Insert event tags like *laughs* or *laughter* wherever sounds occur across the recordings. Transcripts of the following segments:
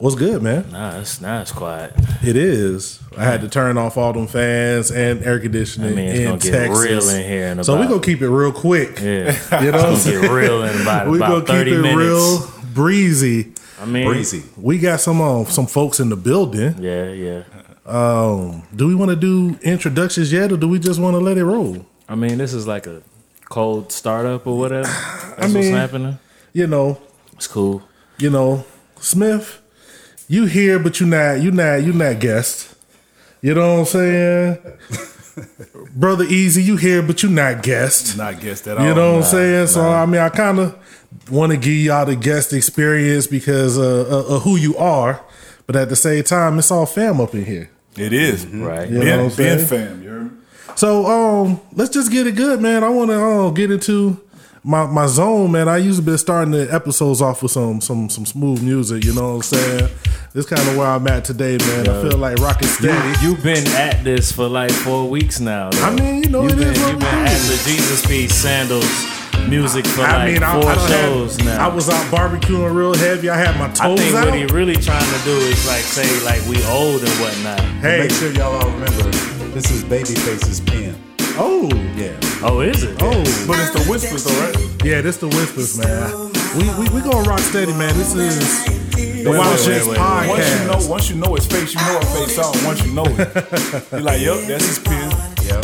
What's good, man? Nah, it's nah, it's quiet. It is. I had to turn off all them fans and air conditioning I mean, it's in gonna get real in here in so we about- gonna keep it real quick. Yeah, *laughs* You know it's gonna get real in about, we about gonna keep it minutes. real breezy. I mean, Breezy. We got some um, some folks in the building. Yeah, yeah. Um, do we want to do introductions yet, or do we just want to let it roll? I mean, this is like a cold startup or whatever. *sighs* That's what's mean- happening. You know, It's cool. you know, Smith, you here, but you not, you not, you not guest. You know what I'm saying? *laughs* Brother Easy, you here, but you not guest. Not guessed at all. You know what I'm Nah. saying? So I mean, I kind of want to give y'all the guest experience because uh, uh, of who you are, but at the same time, it's all fam up in here. It is. Right. You know Ben, what I'm ben saying? fam, you heard? So um, let's just get it good, man. I want to uh, get into my my zone, man. I usually been starting the episodes off with some some some smooth music. You know what I'm saying? This kind of where I'm at today, man. I feel like rocking steady. You've been at this for like four weeks now. though. I mean, you know, you've it been, is what you've been at the Jesus Piece Sandals music for I like mean, I, four I don't shows have, now. I was out barbecuing real heavy. I had my toes I think out. what he really trying to do is like say like we old and whatnot. hey, Make sure y'all all remember this is Babyface's pen. oh, Yeah. Oh, is it? oh, But it's the whispers, though, right? yeah. This the whispers, man. We we we gonna rock steady, man. This is the Wait, Wild wait, Shits wait, wait. podcast. Once you know, once you know his face, you know her face out. Once you know it, you're like, "Yup, that's his pen." Yeah.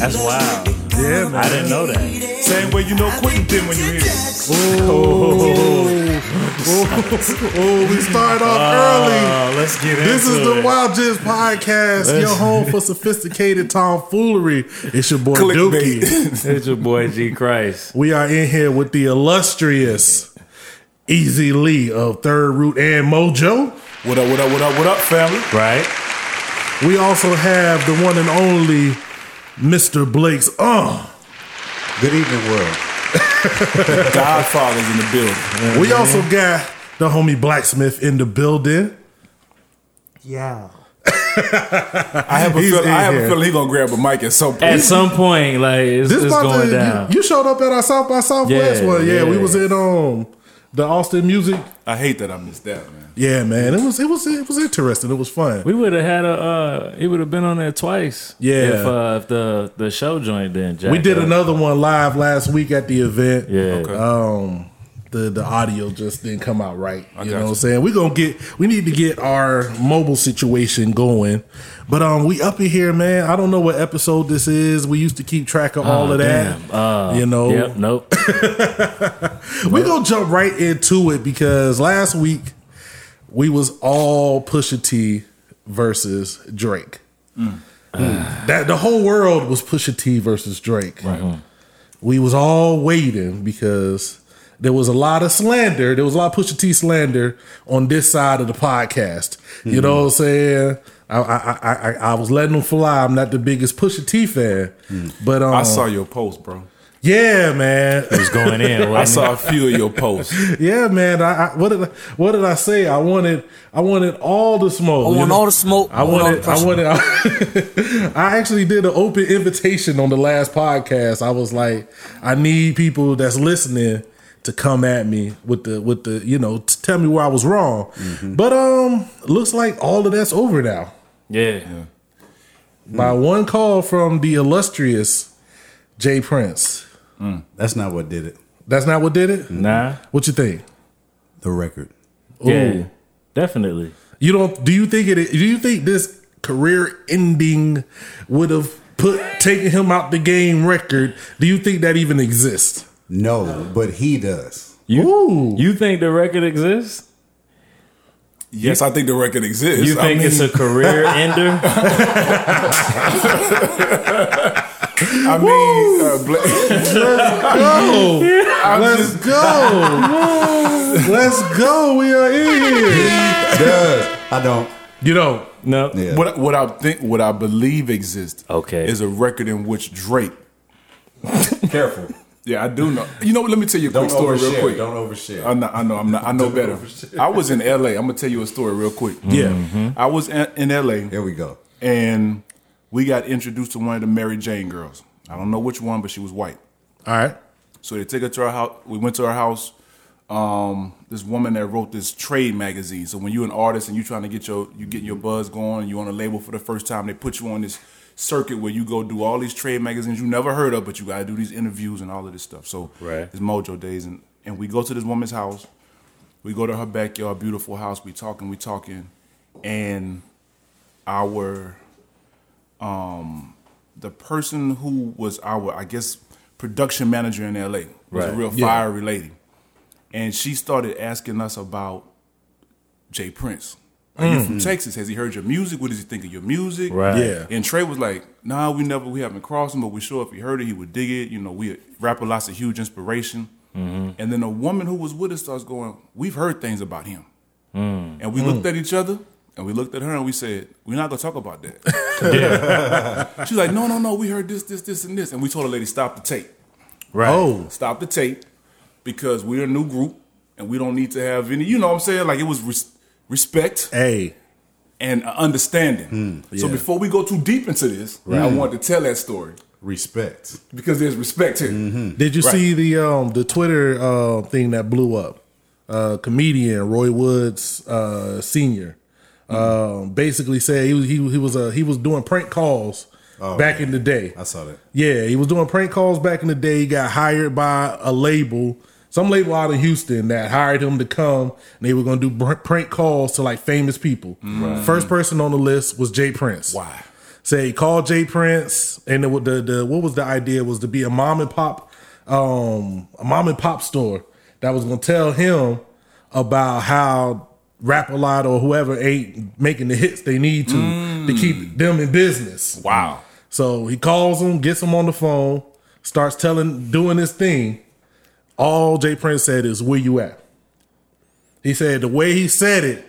That's wild. yeah, man. I didn't know that. Same way you know Quentin pen when you hear it. Oh, oh, oh, we start off early. Oh, let's get This into is the. Wild Jizz Podcast, your home for sophisticated tomfoolery. It's your boy Dookie. Clickbait. *laughs* It's your boy G Christ. We are in here with the illustrious Easy Lee of Third Root and Mojoe. what up? What up? What up? What up, family? Right? We also have the one and only Mr. Blake's. Uh, Good evening, world. *laughs* Godfather's in the building. we also got the homie Blacksmith in the building. Yeah. *laughs* I have a He's feeling. I in have here. a feeling he gonna grab a mic at some point. At some point, like it's, This it's about going to- down. You, you showed up at our South by Southwest Yeah, one. Yeah, we yeah. was in um the Austin Music. I hate that I missed that, man. Yeah, man, it was it was it was interesting. It was fun. we would have had a. Uh, he would have been on there twice. Yeah. If, uh, if the the show joined then We did up. another one live last week at the event. Yeah. Um, the the audio just didn't come out right. You know what I'm saying? We're gonna get we need to get our mobile situation going. But um we up in here, man. I don't know what episode this is. We used to keep track of all Oh, of that. Uh, you know, Yep. Nope. *laughs* we gonna jump right into it because last week we was all Pusha T versus Drake. Mm. That the whole world was Pusha T versus Drake. Right. We was all waiting because there was a lot of slander. There was a lot of Pusha T slander on this side of the podcast. You know what I'm saying? I, I I I I was letting them fly. I'm not the biggest Pusha T fan, but um, I saw your post, bro. yeah, man. It was going in. *laughs* I wasn't saw a few of your posts. *laughs* Yeah, man. I, I what did I, what did I say? I wanted I wanted all the smoke. I you want know? all the smoke. I want all the wanted I *laughs* wanted I actually did an open invitation on the last podcast. I was like, I need people that's listening to come at me with the with the you know to tell me where I was wrong. Mm-hmm. But um, looks like all of that's over now. Yeah. By one call from the illustrious Jay Prince. That's not what did it. That's not what did it. Nah. What you think? The record. Yeah. Definitely. You don't? Do you think it? Do you think this career ending would have put taken him out the game record? Do you think that even exists? No, but he does. You Ooh. you think the record exists? Yes, I think the record exists. You think I mean, it's a career *laughs* ender? I mean, uh, Bla- Go. Let's go. Let's go. We are in here. Does. I don't. You know. No. Yeah. what what I think, what I believe exists, Okay. is a record in which Drake. Careful. Yeah, I do know. You know, what? let me tell you a quick story, real quick. Don't overshare. I know, I know, I'm not, I know better. I was in LA. I'm gonna tell you a story real quick. Yeah. I was in, in LA, Here we go. and we got introduced to one of the Mary Jane girls. I don't know which one, but she was white. All right. So they took her to our house. We went to our house. Um, this woman that wrote this trade magazine. So when you're an artist and you're trying to get your you getting your buzz going, you on a label for the first time, they put you on this circuit where you go do all these trade magazines you never heard of, but you got to do these interviews and all of this stuff. So Right. it's Mojoe Days, and and we go to this woman's house. We go to her backyard, beautiful house. We talking, we talking, and our um the person who was our I guess production manager in LA was a Right. real Yeah. fiery lady, and she started asking us about Jay Prince. Are you from mm. Texas? Has he heard your music? What does he think of your music? Right. Yeah. And Trey was like, "Nah, we never, we haven't crossed him, but we sure if he heard it, he would dig it. You know, we rapper lots of huge inspiration." Mm-hmm. And then a woman who was with us starts going, "We've heard things about him," mm. and we looked mm. at each other and we looked at her and we said, "We're not gonna talk about that." *laughs* *laughs* She's like, "No, no, no. We heard this, this, this, and this," and we told the lady, "Stop the tape. Right. Oh, Stop the tape, because we're a new group and we don't need to have any. You know what I'm saying? Like it was res- respect." hey, and understanding. So yeah. before we go too deep into this, I want to tell that story Respect. because there's respect here. did you Right. see the um the Twitter uh, thing that blew up? Uh, comedian Roy Woods uh, Senior um, basically said he was he, he was uh, he was doing prank calls Oh, back yeah. in the day. I saw that. Yeah, he was doing prank calls back in the day. He got hired by a label, some label out of Houston that hired him to come. And they were going to do prank calls to like famous people. First person on the list was Jay Prince. Why? Say he called Jay Prince, and the, the the what was the idea was to be a mom and pop, um, a mom and pop store that was going to tell him about how Rap a lot or whoever ain't making the hits they need to to keep them in business. Wow. So he calls him, gets him on the phone, starts telling, doing this thing. All Jay Prince said is, "Where you at?" He said the way he said it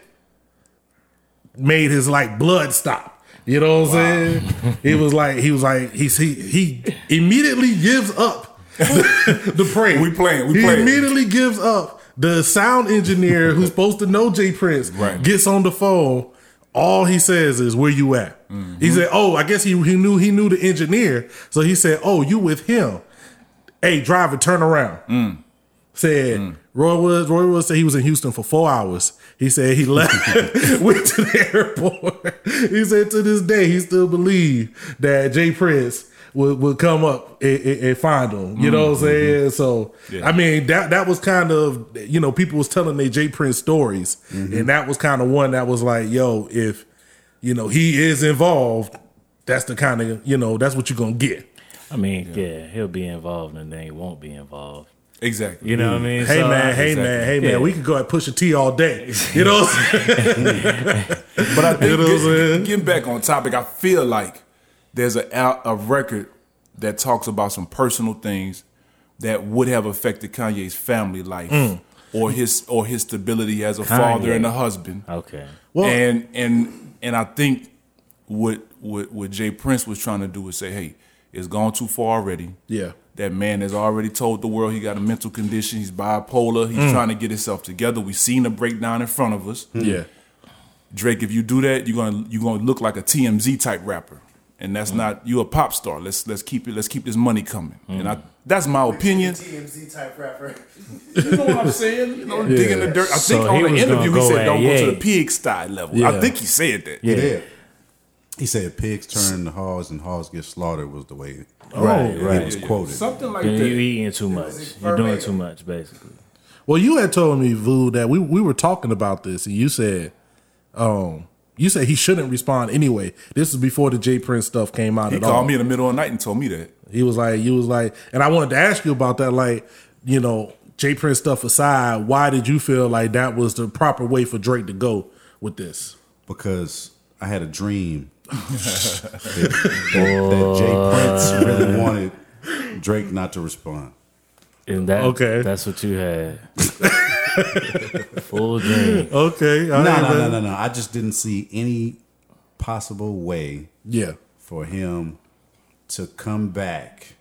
made his like blood stop. You know what I'm saying? He was like, he was like, he's he he immediately gives up *laughs* the praise. We playing, we he playing. immediately gives up. The sound engineer who's supposed to know Jay Prince *laughs* Right. gets on the phone. All he says is, "Where you at?" Mm-hmm. He said, "Oh, I guess he he knew he knew the engineer, so he said, "Oh, you with him? Hey, driver, turn around." Mm. Said mm. Roy Woods. Roy Woods said he was in Houston for four hours. He said he left, *laughs* *laughs* went to the airport. He said to this day he still believe that Jay Prince would, would come up and, and- find him. You know what I'm mm, mm-hmm. saying? So Yeah. I mean that that was kind of you know people was telling their Jay Prince stories, mm-hmm. and that was kind of one that was like, yo, if you know he is involved, that's the kind of you know that's what you're gonna get. I mean, yeah. he'll be involved and then he won't be involved. Exactly. You know what I mean? Hey So, man, hey exactly. man, hey man, Yeah. we could go at Pusha T all day. You know what I'm saying? *laughs* But I think You know what I'm get- saying? getting back on topic, I feel like there's a al- a record that talks about some personal things that would have affected Kanye's family life Mm. or his or his stability as a father and a husband. Okay. Well- and and and I think what what what Jay Prince was trying to do was say, hey, it's gone too far already. Yeah. That man has already told the world he got a mental condition. He's bipolar. Mm. He's trying to get himself together. We've seen the breakdown in front of us. Yeah. Drake, if you do that, you're gonna you're gonna look like a TMZ type rapper, and that's not you a pop star. Let's let's keep it. Let's keep this money coming. And I that's my opinion. TMZ type rapper. *laughs* You know what I'm saying? You know, digging the dirt. I think he on the interview he said, "Don't go to the pig style level." Yeah. I think he said that. Yeah. He said pigs turn to hogs and hogs get slaughtered was the way Right, right. it right. was quoted. Something like Yeah, you that. eating too much. You're doing too much, basically. Well, you had told me, Vu, that we we were talking about this, and you said, um, you said he shouldn't respond anyway. This is before the J Prince stuff came out He at all. He called me in the middle of the night and told me that. He was like, you was like, and I wanted to ask you about that. Like, you know, J Prince stuff aside, why did you feel like that was the proper way for Drake to go with this? because I had a dream that, that, that Jay Prince really wanted Drake not to respond. And that, Okay. that's what you had. *laughs* Full dream. Okay, No, no, no, no, no. I just didn't see any possible way Yeah, for him to come back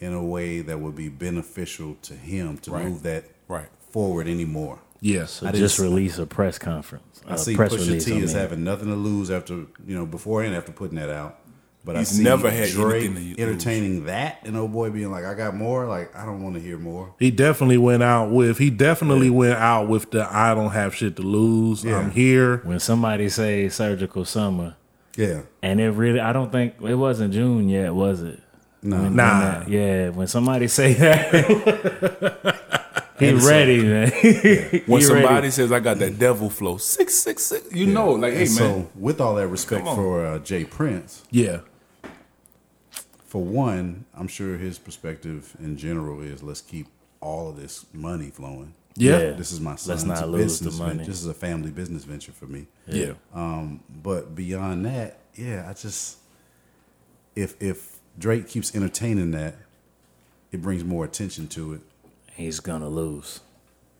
in a way that would be beneficial to him to Right. move that Right. forward anymore. Yeah. So I just see- release a press conference. I see press Pusha release. T I is mean. having nothing to lose after you know before and after putting that out. But He's I see never had Drake anything to lose. entertaining that, and old boy being like, "I got more." Like, I don't want to hear more. He definitely went out with. He definitely went out with the. I don't have shit to lose. Yeah. I'm here. When somebody say surgical summer, Yeah, and it really, I don't think it wasn't June yet, was it? no, When Nah. that- yeah. When somebody say that, *laughs* he ready, man. *laughs* He When ready. somebody says I got that devil flow, six six six, you know, like, hey And man, so, with all that respect for uh, Jay Prince, Yeah. for one, I'm sure his perspective in general is let's keep all of this money flowing. Yeah. Yeah. This is my Let's son's not lose the money. ven- This is a family business venture for me. Yeah. Um, but beyond that, yeah, I just if if Drake keeps entertaining that, it brings more attention to it. He's gonna lose.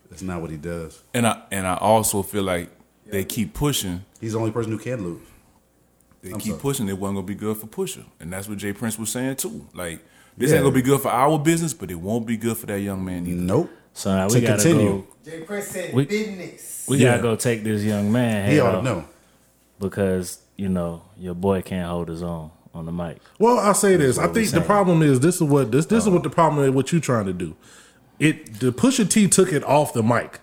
That's not what he does. and I and I also feel like they keep pushing. He's the only person who can lose. They I'm keep sorry. pushing. It wasn't gonna be good for Pusha, and that's what Jay Prince was saying too. Like this Yeah. ain't gonna be good for our business, but it won't be good for that young man either. Nope. So now To we gotta continue. go. Jay Prince said We- business. We Yeah. gotta go take this young man He ought to know. because you know your boy can't hold his own on the mic. Well, I'll say this. I think the problem is this is what this this is uh-huh. what the problem is what you're trying to do. It the Pusha T took it off the mic.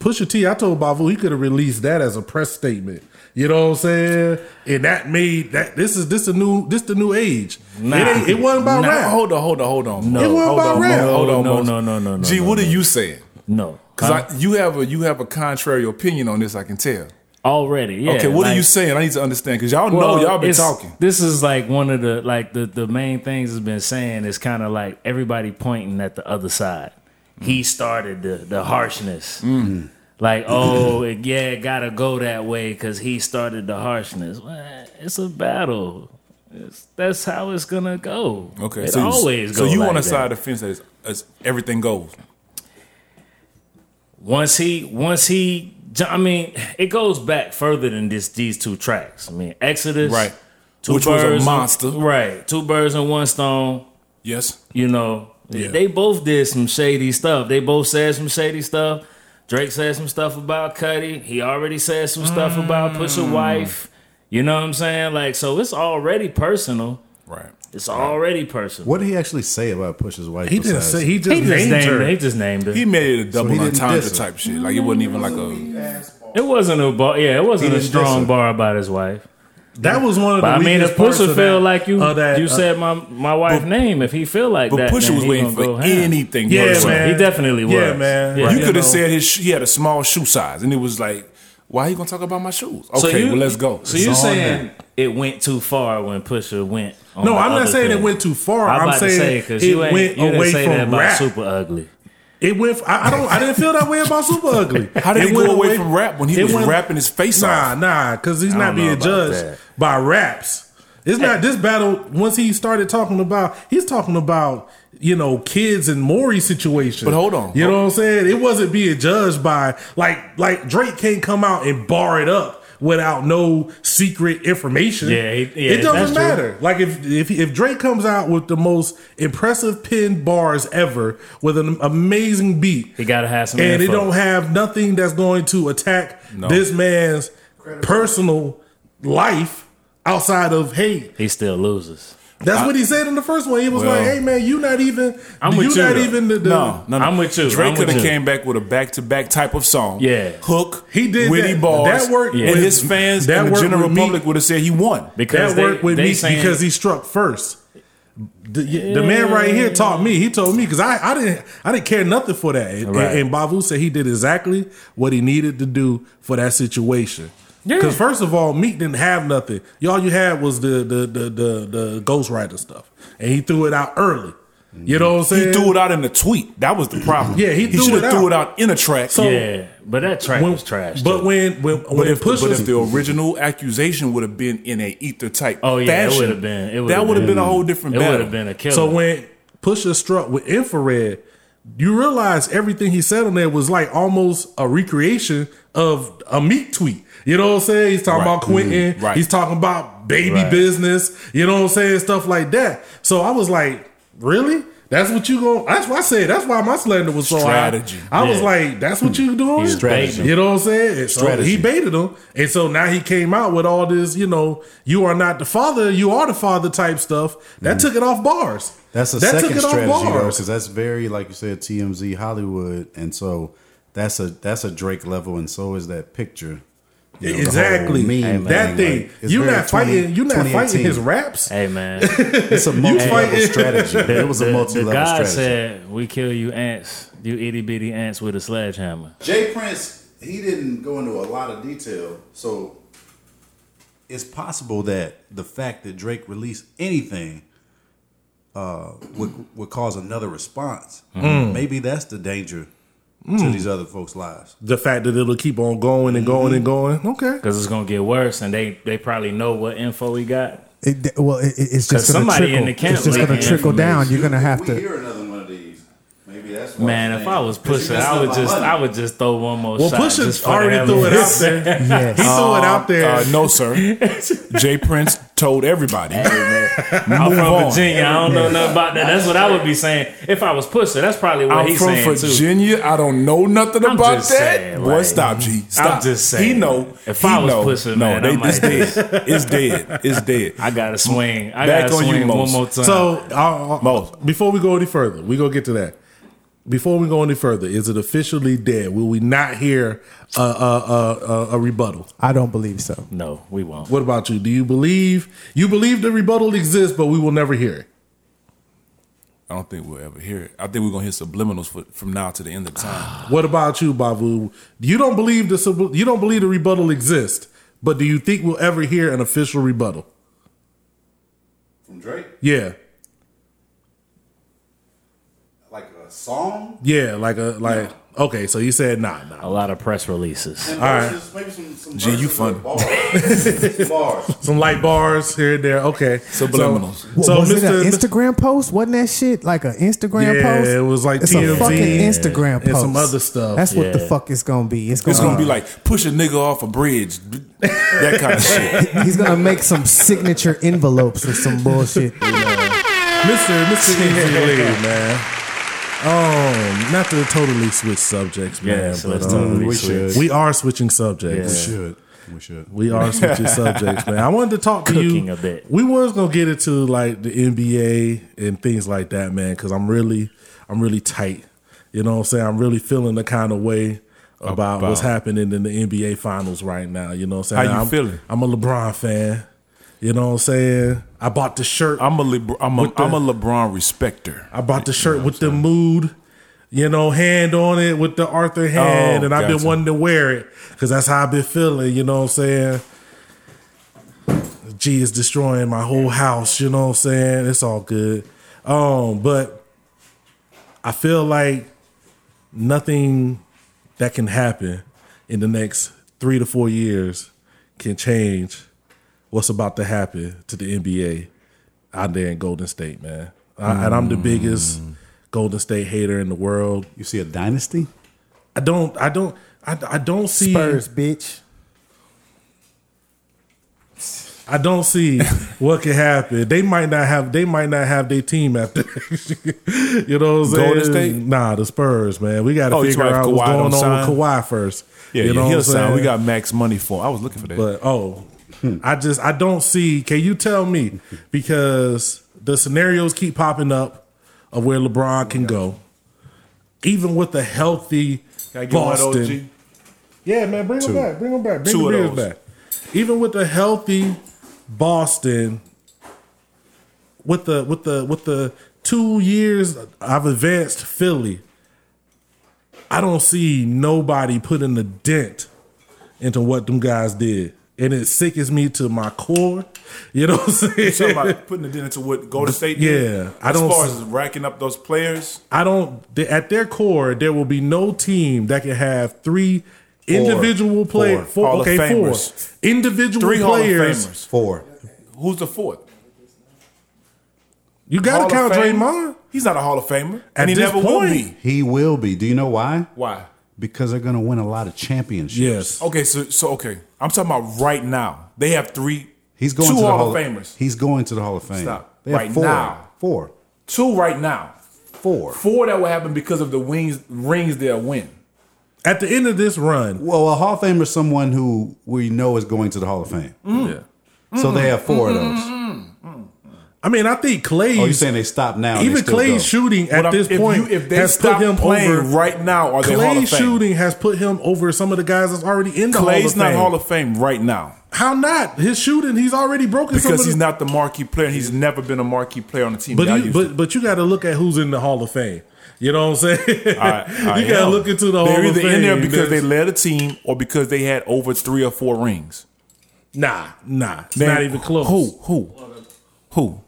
Pusha T, I told Bavu he could have released that as a press statement. You know what I'm saying? And that made that this is this the new this the new age. Nah. It, ain't, it wasn't about Nah. rap. Hold on, hold on, hold on. No. It wasn't hold about on, rap. Mo, hold on, No, no, no, no, no, G, no, what no. are you saying? No, Because Huh? you have a you have a contrary opinion on this. I can tell. already. Yeah. okay, what are you saying? I need to understand because y'all Well, know y'all been talking. This is like one of the like the the main things has been saying is kind of like everybody pointing at the other side. He started the the harshness. Mm-hmm. Like, oh, yeah, it gotta go that way because he started the harshness. Well, it's a battle. It's, that's how it's gonna go. Okay, it so you- always so you like on the side of the fence that is, is everything goes. once he once he I mean, it goes back further than this these two tracks. I mean, Exodus, Right. Two Which was a monster. right? Two birds and one stone. Yes. You know, they both did some shady stuff. They both said some shady stuff. Drake said some stuff about Cudi. He already said some stuff about Pusha mm. Wife. You know what I'm saying? Like, so it's already personal. Right. It's already personal. What did he actually say about Push's wife? He didn't say he just, He just named, named her. her. He just named her. He made it a double he didn't entendre type shit. Like it wasn't even like a. It wasn't a bar. Yeah, it wasn't a strong bar about his wife. That was one of the. But I mean, if weakest parts Pusha of feel that- like you, that, you uh, said my my wife's name. If he feel like But that, Pusha then was he waiting gonna for anything. Yeah, whatsoever. man. He definitely was. Yeah, man. Yeah. Right. You You could have said his he had a small shoe size, and it was like, why are you gonna talk about my shoes? Okay, well let's go. So you on saying it went too far when Pusha went? On No, the I'm not other saying thing. it went too far. I'm, I'm, about saying to say because it you ain't went you didn't away say from that about rap. Super Ugly. It went. I, I don't. I didn't feel that way about Super Ugly. *laughs* How did It he go away from rap when he was went- rapping his face Nah, off? nah, because he's not being judged that. by raps. It's not this battle. Once he started talking about, he's talking about you know kids and Maury situation. But hold on. you know what I'm saying? It wasn't being judged by like like Drake can't come out and bar it up without no secret information. Yeah, he- yeah, it doesn't that's true. matter. Like if if if Drake comes out with the most impressive pin bars ever with an amazing beat, He gotta have some. and it info. don't have nothing that's going to attack No. this man's personal life outside of hate. He still loses. That's what he said in the first one. He was Well- like, "Hey man, you not even. I'm you with you, not though. even the, the No, no, no. I'm with you. Drake I'm could have came back with a back to back type of song. Yeah. hook. He did witty that. bars. That worked Yeah. and with- his fans that and the worked general with public would have said he won. Because that they, worked with they me because he struck first. The, the man right here taught me. He told me because I, I didn't I didn't care nothing for that. And, Right. and Bavu said he did exactly what he needed to do for that situation. Yeah. Because first of all, Meek didn't have nothing. All you had was the the the the, the ghostwriter stuff, and he threw it out early. You know what I'm saying? He threw it out in the tweet. That was the problem. Yeah, he threw should it have threw out. it out in a track. So- yeah, but that track When- was trash. But too. when when But when if, Pusha but if the original accusation would have been in a ether type Oh, yeah, it would've been- it that would have been- been a whole different it would battle. have been a killer. So when Pusha struck with infrared, you realize everything he said on there was like almost a recreation of a Meek tweet. You know what I'm saying? He's talking Right. about Quentin. Mhm. Right. He's talking about baby Right. business. You know what I'm saying? Stuff like that. So I was like, really? That's what you go. That's why I said. That's why my slander was so Strategy. high. I was like, that's what you doing. He Strategy. You know what I'm saying? So Strategy. he baited him, and so now he came out with all this. You know, you are not the father. You are the father type stuff. That took it off bars. That's a that second strategy though, bars. because that's very like you said TMZ Hollywood, and so that's a that's a Drake level, and so is that picture. You know, exactly whole meme that thing. like, you're not fighting. You're not fighting his raps. Hey man, *laughs* It's a multi-level fighting- strategy. *laughs* It was a the, the multi-level guy strategy. said, "We kill you ants, you itty bitty ants with a sledgehammer." Jay Prince, he didn't go into a lot of detail, so it's possible that the fact that Drake released anything uh, would would cause another response. Maybe that's the danger to hmm. these other folks' lives. The fact that it'll keep on going and going and mm-hmm. going. Okay. Because it's gonna get worse, and they they probably know what info we got. It, well, it, it's 'Cause just going to somebody trickle. in the camp it's just going to trickle down. You're going to have we to. hear another one of these. Maybe that's Man, if I was named. 'Cause pushing, I would just my I would just throw one more Well, shot. Pusha just for the already threw it it. out there. *laughs* Yes. He threw it out there. Uh, no, sir. *laughs* Jay Prince told everybody. I'm from on. Virginia. I don't know nothing about that. That's what I would be saying if I was Pusha. That's probably what I'm he's from saying too. Virginia. I don't know nothing I'm about that. saying, Boy, like, stop, G. Stop. I'm just saying. He know. If he I was know. Pusha, no, man, they, I it's might- dead. It's *laughs* dead. It's dead. I gotta swing. I Back gotta on you, swing one more time. So, uh, uh, before we go any further, we gonna get to that. Before we go any further, is it officially dead? Will we not hear a, a, a, a, a rebuttal? I don't believe so. no, we won't. What about you? Do you believe you believe the rebuttal exists, but we will never hear it? I don't think we'll ever hear it. I think we're gonna hear subliminals for, from now to the end of time. *sighs* What about you, Bavu? You don't believe the sub- you don't believe the rebuttal exists, but do you think we'll ever hear an official rebuttal? from Drake, Yeah, like a song. yeah, like a like. Okay, so you said nah, nah. A lot of press releases. And right. verses, maybe some, some Gee, you fun. Bars. *laughs* bars. Some light bars here and there. Okay, Subliminals. So, so was it an Mr. Instagram post? Wasn't that shit like an Instagram Yeah, post? Yeah, it was like it's TMZ a fucking Instagram and post some other stuff. That's what the fuck it's gonna be. It's gonna, It's gonna be like push a nigga off a bridge, *laughs* that kind of *laughs* shit. he's gonna make some signature envelopes or some bullshit. Mr. Mr. Easy Lee, man. Um, not to totally switch subjects, man, Yeah, so but let's um, totally we switch. should. we are switching subjects. Yeah. should. We should. We are switching *laughs* subjects, man. I wanted to talk to Cooking you a bit. We was gonna get into like the NBA and things like that, man, because I'm really, I'm really tight. You know what I'm saying? I'm really feeling the kind of way about, About- what's happening in the NBA finals right now. You know what I'm saying? How you I'm, feeling? I'm a LeBron fan. You know what I'm saying? I bought the shirt. I'm a Lebr- I'm a, the- am a LeBron respecter. I bought the shirt with the mood, you know, hand on it with the Arthur hand, Oh, and I've been wanting to wear it because that's how I've been feeling. You know what I'm saying? G is destroying my whole house. You know what I'm saying? It's all good. Um, but I feel like nothing that can happen in the next three to four years can change what's about to happen to the NBA out there in Golden State, man. I, and I'm the mm. biggest Golden State hater in the world. You see a dynasty? I don't, I don't, I, I don't see Spurs, bitch. I don't see *laughs* what could happen. They might not have. They might not have their team after. *laughs* you know what I'm saying? Golden State? Nah, the Spurs, man. We got to Oh, figure talking out about what's going on don't sign? with Kawhi first. Yeah, you yeah, know he'll what I'm sign. We got max money for. him. I was looking for that. But oh, Hmm. I just I don't see. Can you tell me because the scenarios keep popping up of where LeBron can go, even with a healthy Can I get one of those, Boston. Yeah, man, bring Two. them back. Bring them back. Bring Two the of beers those. back. Even with a healthy Boston, with the with the with the two years I've advanced Philly, I don't see nobody putting a dent into what them guys did. And it sickens me to my core. You know what I'm saying? Talking about putting it into what Golden State did. Yeah, I as don't As far as racking up those players, I don't. At their core, there will be no team that can have three individual players. Four. Four. Hall Okay, four individual three Hall of players. Famers. Four. Who's the fourth? You got Hall to of count Draymond. He's not a Hall of Famer, At and he this never will be. He will be. Do you know why? Why? Because they're going to win a lot of championships. Yes. Okay, so so okay, I'm talking about right now. They have three. He's going two to the Hall, Hall of Famers. He's going to the Hall of Fame. Stop. They have Right four. now. Four. Two right now. four. Four that will happen because of the wings rings they'll win. At the end of this run, Well, a Hall of Famer is someone who we know is going to the Hall of Fame. yeah. So they have four of mm-hmm. those. I mean, I think Clay. Oh, you're saying they stop now? even still Clay's go. shooting at this if point you- if they has stop put him playing over right now, are they Hall of Clay's Fame? shooting has put him over some of the guys that's already in the Hall of Fame. Clay's of not Fame. Hall of Fame right now How not? His shooting, he's already broken some because of he's the, not the marquee player. He's never been a marquee player on the team. But Y'all you, used but to. but you got to look at who's in the Hall of Fame. You know what I'm saying? I- I *laughs* you got to look into the Hall of Fame. They're Hall of either Fame. in there because they led a team or because they had over three or four rings. nah, nah, it's Man, not even close. Who? Who? Who?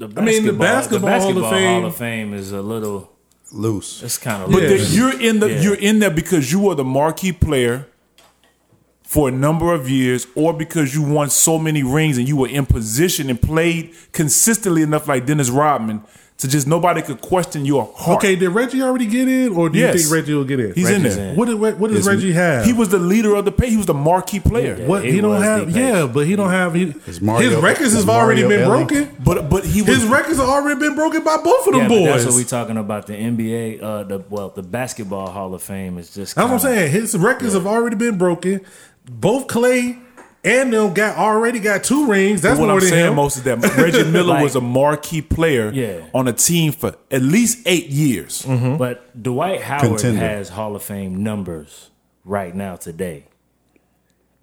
The I mean, the basketball Hall of Fame- Hall of Fame is a little. loose. It's kind of. But the- you're in the Yeah. you're in there because you were the marquee player for a number of years, or because you won so many rings and you were in position and played consistently enough, like Dennis Rodman, to just nobody could question your heart. Okay, did Reggie already get in, or do Yes. you think Reggie will get in? He's in there. in. What did what does Is- Reggie have? He was the leader of the pay. He was the marquee player. Yeah. what he he, don't have. Yeah, but he don't have. He, Mario- his records is have already been Ellie? broken. But but he was His records have already been broken by both of them Yeah, boys. that's what we talking about. The NBA, uh, the well, the basketball Hall of Fame is just. That's what I'm saying. His records have already been broken. Both Clay and them got already got two rings. That's what more I'm than saying him. most of that Reggie *laughs* Miller Like- was a marquee player Yeah. on a team for at least eight years. Mm-hmm. But Dwight Howard Contender. has Hall of Fame numbers right now today,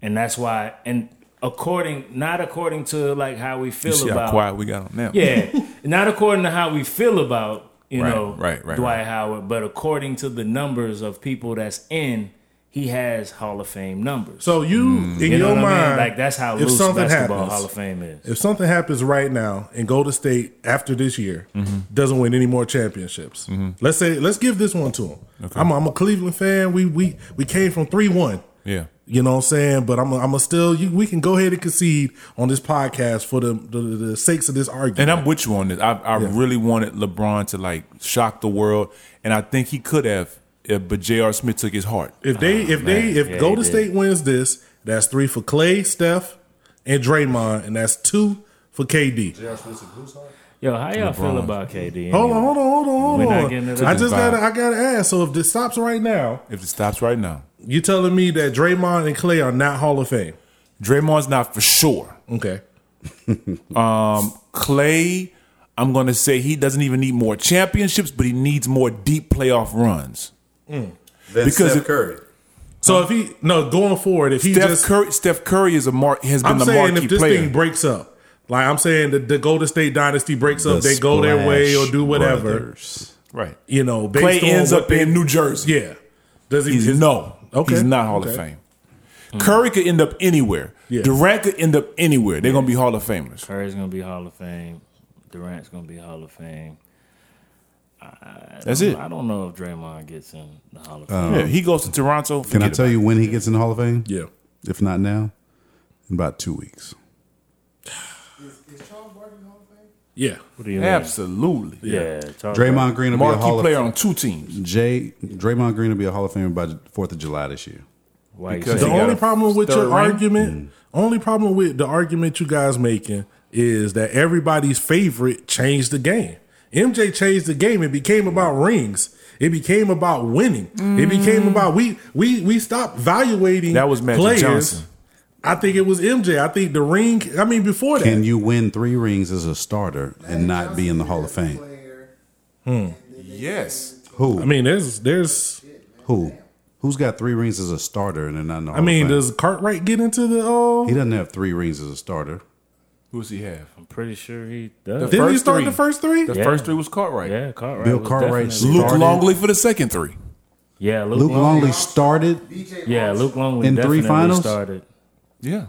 and that's why. And according, not according to like how we feel You see how about. quiet we got on now. Yeah, *laughs* not according to how we feel about you Right, know right, right, Dwight right. Howard, but according to the numbers of people that's in, he has Hall of Fame numbers. So you, in you your what I mind, mean? Like that's how if loose something basketball happens, Hall of Fame is. if something happens right now and Golden State after this year Mm-hmm. doesn't win any more championships, let's say let's give this one to him. I'm, I'm a Cleveland fan. We we we came from three one. Yeah. You know what I'm saying? But I'm I'm a still you, we can go ahead and concede on this podcast for the the, the sakes of this argument. And I'm with you on this. I, I really wanted LeBron to like shock the world, and I think he could have, if, but J.R. Smith took his heart. if they ah, if they if Yeah, he Golden. State wins this, that's three for Clay, Steph, and Draymond, and that's two for KD. J.R. Yo, how y'all feel about KD? Hold on, hold on, hold on, hold We're not on. getting into I just gotta I gotta ask. So if this stops right now, If it stops right now, you telling me that Draymond and Clay are not Hall of Fame? Draymond's not for sure. Okay. *laughs* Um, Clay, I'm going to say he doesn't even need more championships, but he needs more deep playoff runs. Mm. Then Because Steph it- Curry. So if he no going forward, if he Steph just Curry, Steph Curry is a mar- has been I'm the saying marquee if this player. thing breaks up, like I'm saying that the Golden State dynasty breaks up, they go their way or do whatever. Brothers. right. You know, based Clay on ends up they- in New Jersey. Yeah. Does he? He's is- no. Okay. He's not Hall of Okay. Fame. Hmm. Curry could end up anywhere. Yeah. Durant could end up anywhere. They're gonna be Hall of Famers. Curry's gonna be Hall of Fame. Durant's gonna be Hall of Fame. That's it. I don't know if Draymond gets in the Hall of oh. Fame. Yeah, he goes to Toronto. Can I tell you when he gets in the Hall of Fame? Yeah. If not now, in about two weeks. Is, is Charles Barkley Hall of Fame? Yeah. What do you mean? Absolutely. Yeah, Charles Draymond Green will be a Marquee Hall of player on two teams. Jay Draymond Green will be a Hall of Famer by the Fourth of July this year. Why Because The only problem with your ring? argument, mm. only problem with the argument you guys making is that everybody's favorite changed the game. MJ changed the game. It became about rings. It became about winning. It mm. became about we we we stopped valuating That was Magic players. Johnson. I think it was MJ. I think the ring. I mean, before that, Can you win three rings as a starter and not be in the Hall of Fame? Hmm. Yes. Who? I mean, there's there's. Who? Who's got three rings as a starter and they're not in the Hall I mean, does Cartwright get into the? Oh, he doesn't have three rings as a starter. Who does he have? I'm pretty sure he does. The didn't he first start three. the first three? The Yeah. first three was Cartwright. yeah, Cartwright. Bill Cartwright Luke Started- Longley for the second three. Yeah, Luke, Luke Longley. Longley started. Yeah, Luke Longley In three finals? started. Yeah.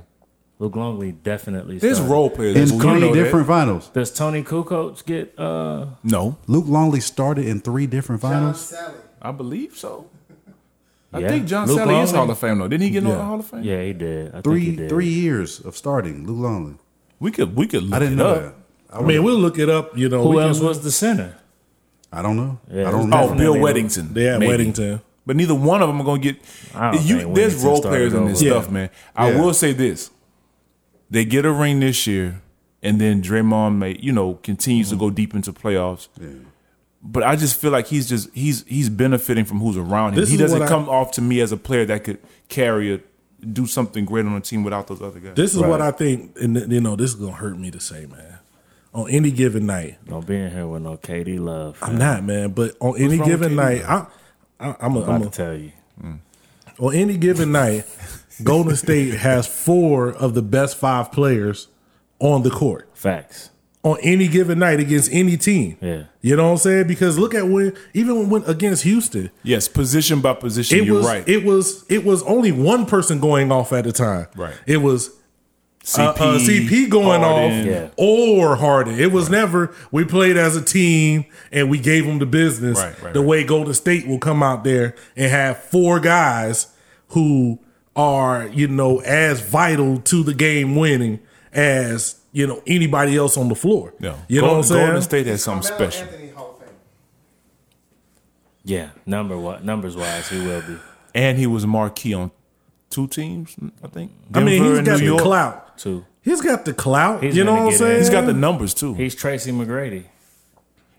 Luke Longley definitely There's role players. in We three know that. different finals. Does Toni Kukoc get? uh No, Luke Longley started in three different finals. I believe so. I Yeah. think John Luke Salley is Hall of Fame though. Didn't he get no the Hall of Fame? Yeah, he did. I think Three he did. three years of starting. Luke Longley. We could we could look I didn't it know up. that. I mean, we'll look it up. You know, Who we else was the center? I don't know. Yeah, I don't know. Oh, Bill Wennington. They at maybe. Wennington. But neither one of them are gonna get. You, there's role players in this over. stuff, Yeah. man. I Yeah. will say this: they get a ring this year, and then Draymond may, you know, continues to go mm-hmm. deep into playoffs. but I just feel like he's just he's he's benefiting from who's around him. This he doesn't what I- come off to me as a player that could carry a do something great on a team without those other guys. This is what I think, and you know, this is gonna hurt me to say, man. On any given night, Don't be in here with no KD love. I'm not, man. But on any given night, I, I, I'm a, about I'm to tell you. Mm. on any given night, *laughs* Golden State has four of the best five players on the court Facts. On any given night against any team. Yeah. You know what I'm saying? Because look at when even when against Houston, yes, position by position, it you're was right. it was it was only one person going off at a time. Right. It was CP, uh, uh, CP going Harden. off Yeah. or Harden. It was never we played as a team and we gave them the business. Right, right, the right. way Golden State will come out there and have four guys who are you know as vital to the game winning as you know anybody else on the floor. No. You know Golden, what I'm saying? Golden State has something Carmelo special. Anthony Hall of Fame. Yeah, number what numbers wise, he will be And he was marquee on two teams, I think. I mean, he's got New the York. clout. too. He's got the clout. He's you know what I'm get in. saying? He's got the numbers too. He's Tracy McGrady,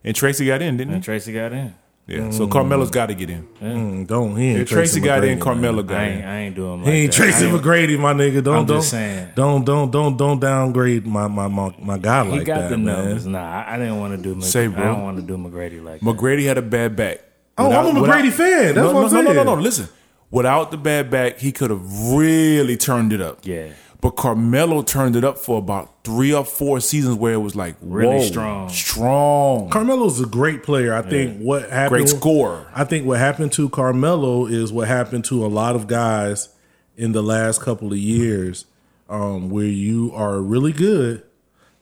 And Tracy got in, didn't and he? Tracy got in. Yeah. So Carmelo's got to get in. Mm, don't he ain't If Tracy got in, McGrady, Carmelo got I in. I ain't doing. He ain't that. Tracy I ain't- McGrady, my nigga. Don't I'm don't just saying. don't don't don't don't downgrade my my my, my guy He like got that, the man. numbers. Nah, I, I didn't want to do. Mc, Say, I don't want to do McGrady like that. McGrady had a bad back. Oh, I'm a McGrady fan. That's no, what I'm no, no, no, saying. no. Listen, without the bad back, he could have really turned it up. Yeah. But Carmelo turned it up for about three or four seasons where it was like Really whoa, strong. strong. Carmelo's a great player. I think what happened Great scorer. I think what happened to Carmelo is what happened to a lot of guys in the last couple of years, um, where you are really good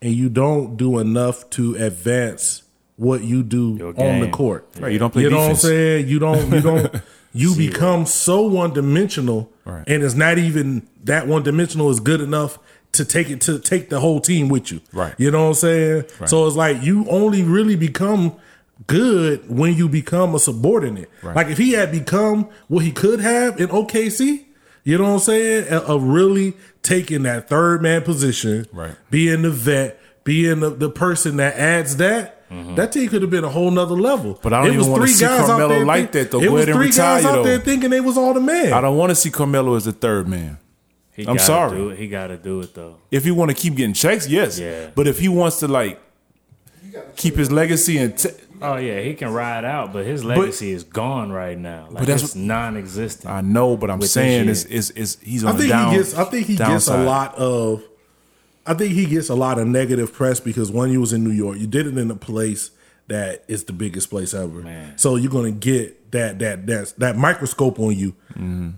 and you don't do enough to advance what you do on the court. Right, you don't play You know defense. what I'm saying? You don't. You don't. *laughs* You become so one dimensional, Right. and it's not even that one dimensional is good enough to take it to take the whole team with you. Right. You know what I'm saying? So it's like you only really become good when you become a subordinate. Right. Like if he had become what he could have in OKC, you know what I'm saying? Of really taking that third man position, Right. being the vet, being the, the person that adds that. That team could have been a whole nother level. Mm-hmm. But I don't even wanna see Carmelo like that, though. It Go was ahead and three guys retire, out there thinking they was all the man. I don't want to see Carmelo as the third man. He I'm sorry. Do it. He got to do it though. If he want to keep getting checks, yes. Yeah. But if he wants to like keep his legacy and t- Oh yeah, he can ride out, but his legacy is gone right now. Like that's it's non-existent. I know, but I'm saying is is is he's on I the think down. he gets. I think he gets a lot of. I think he gets a lot of negative press because when you was in New York, you did it in a place that is the biggest place ever. Man. So you're gonna get that that that that microscope on you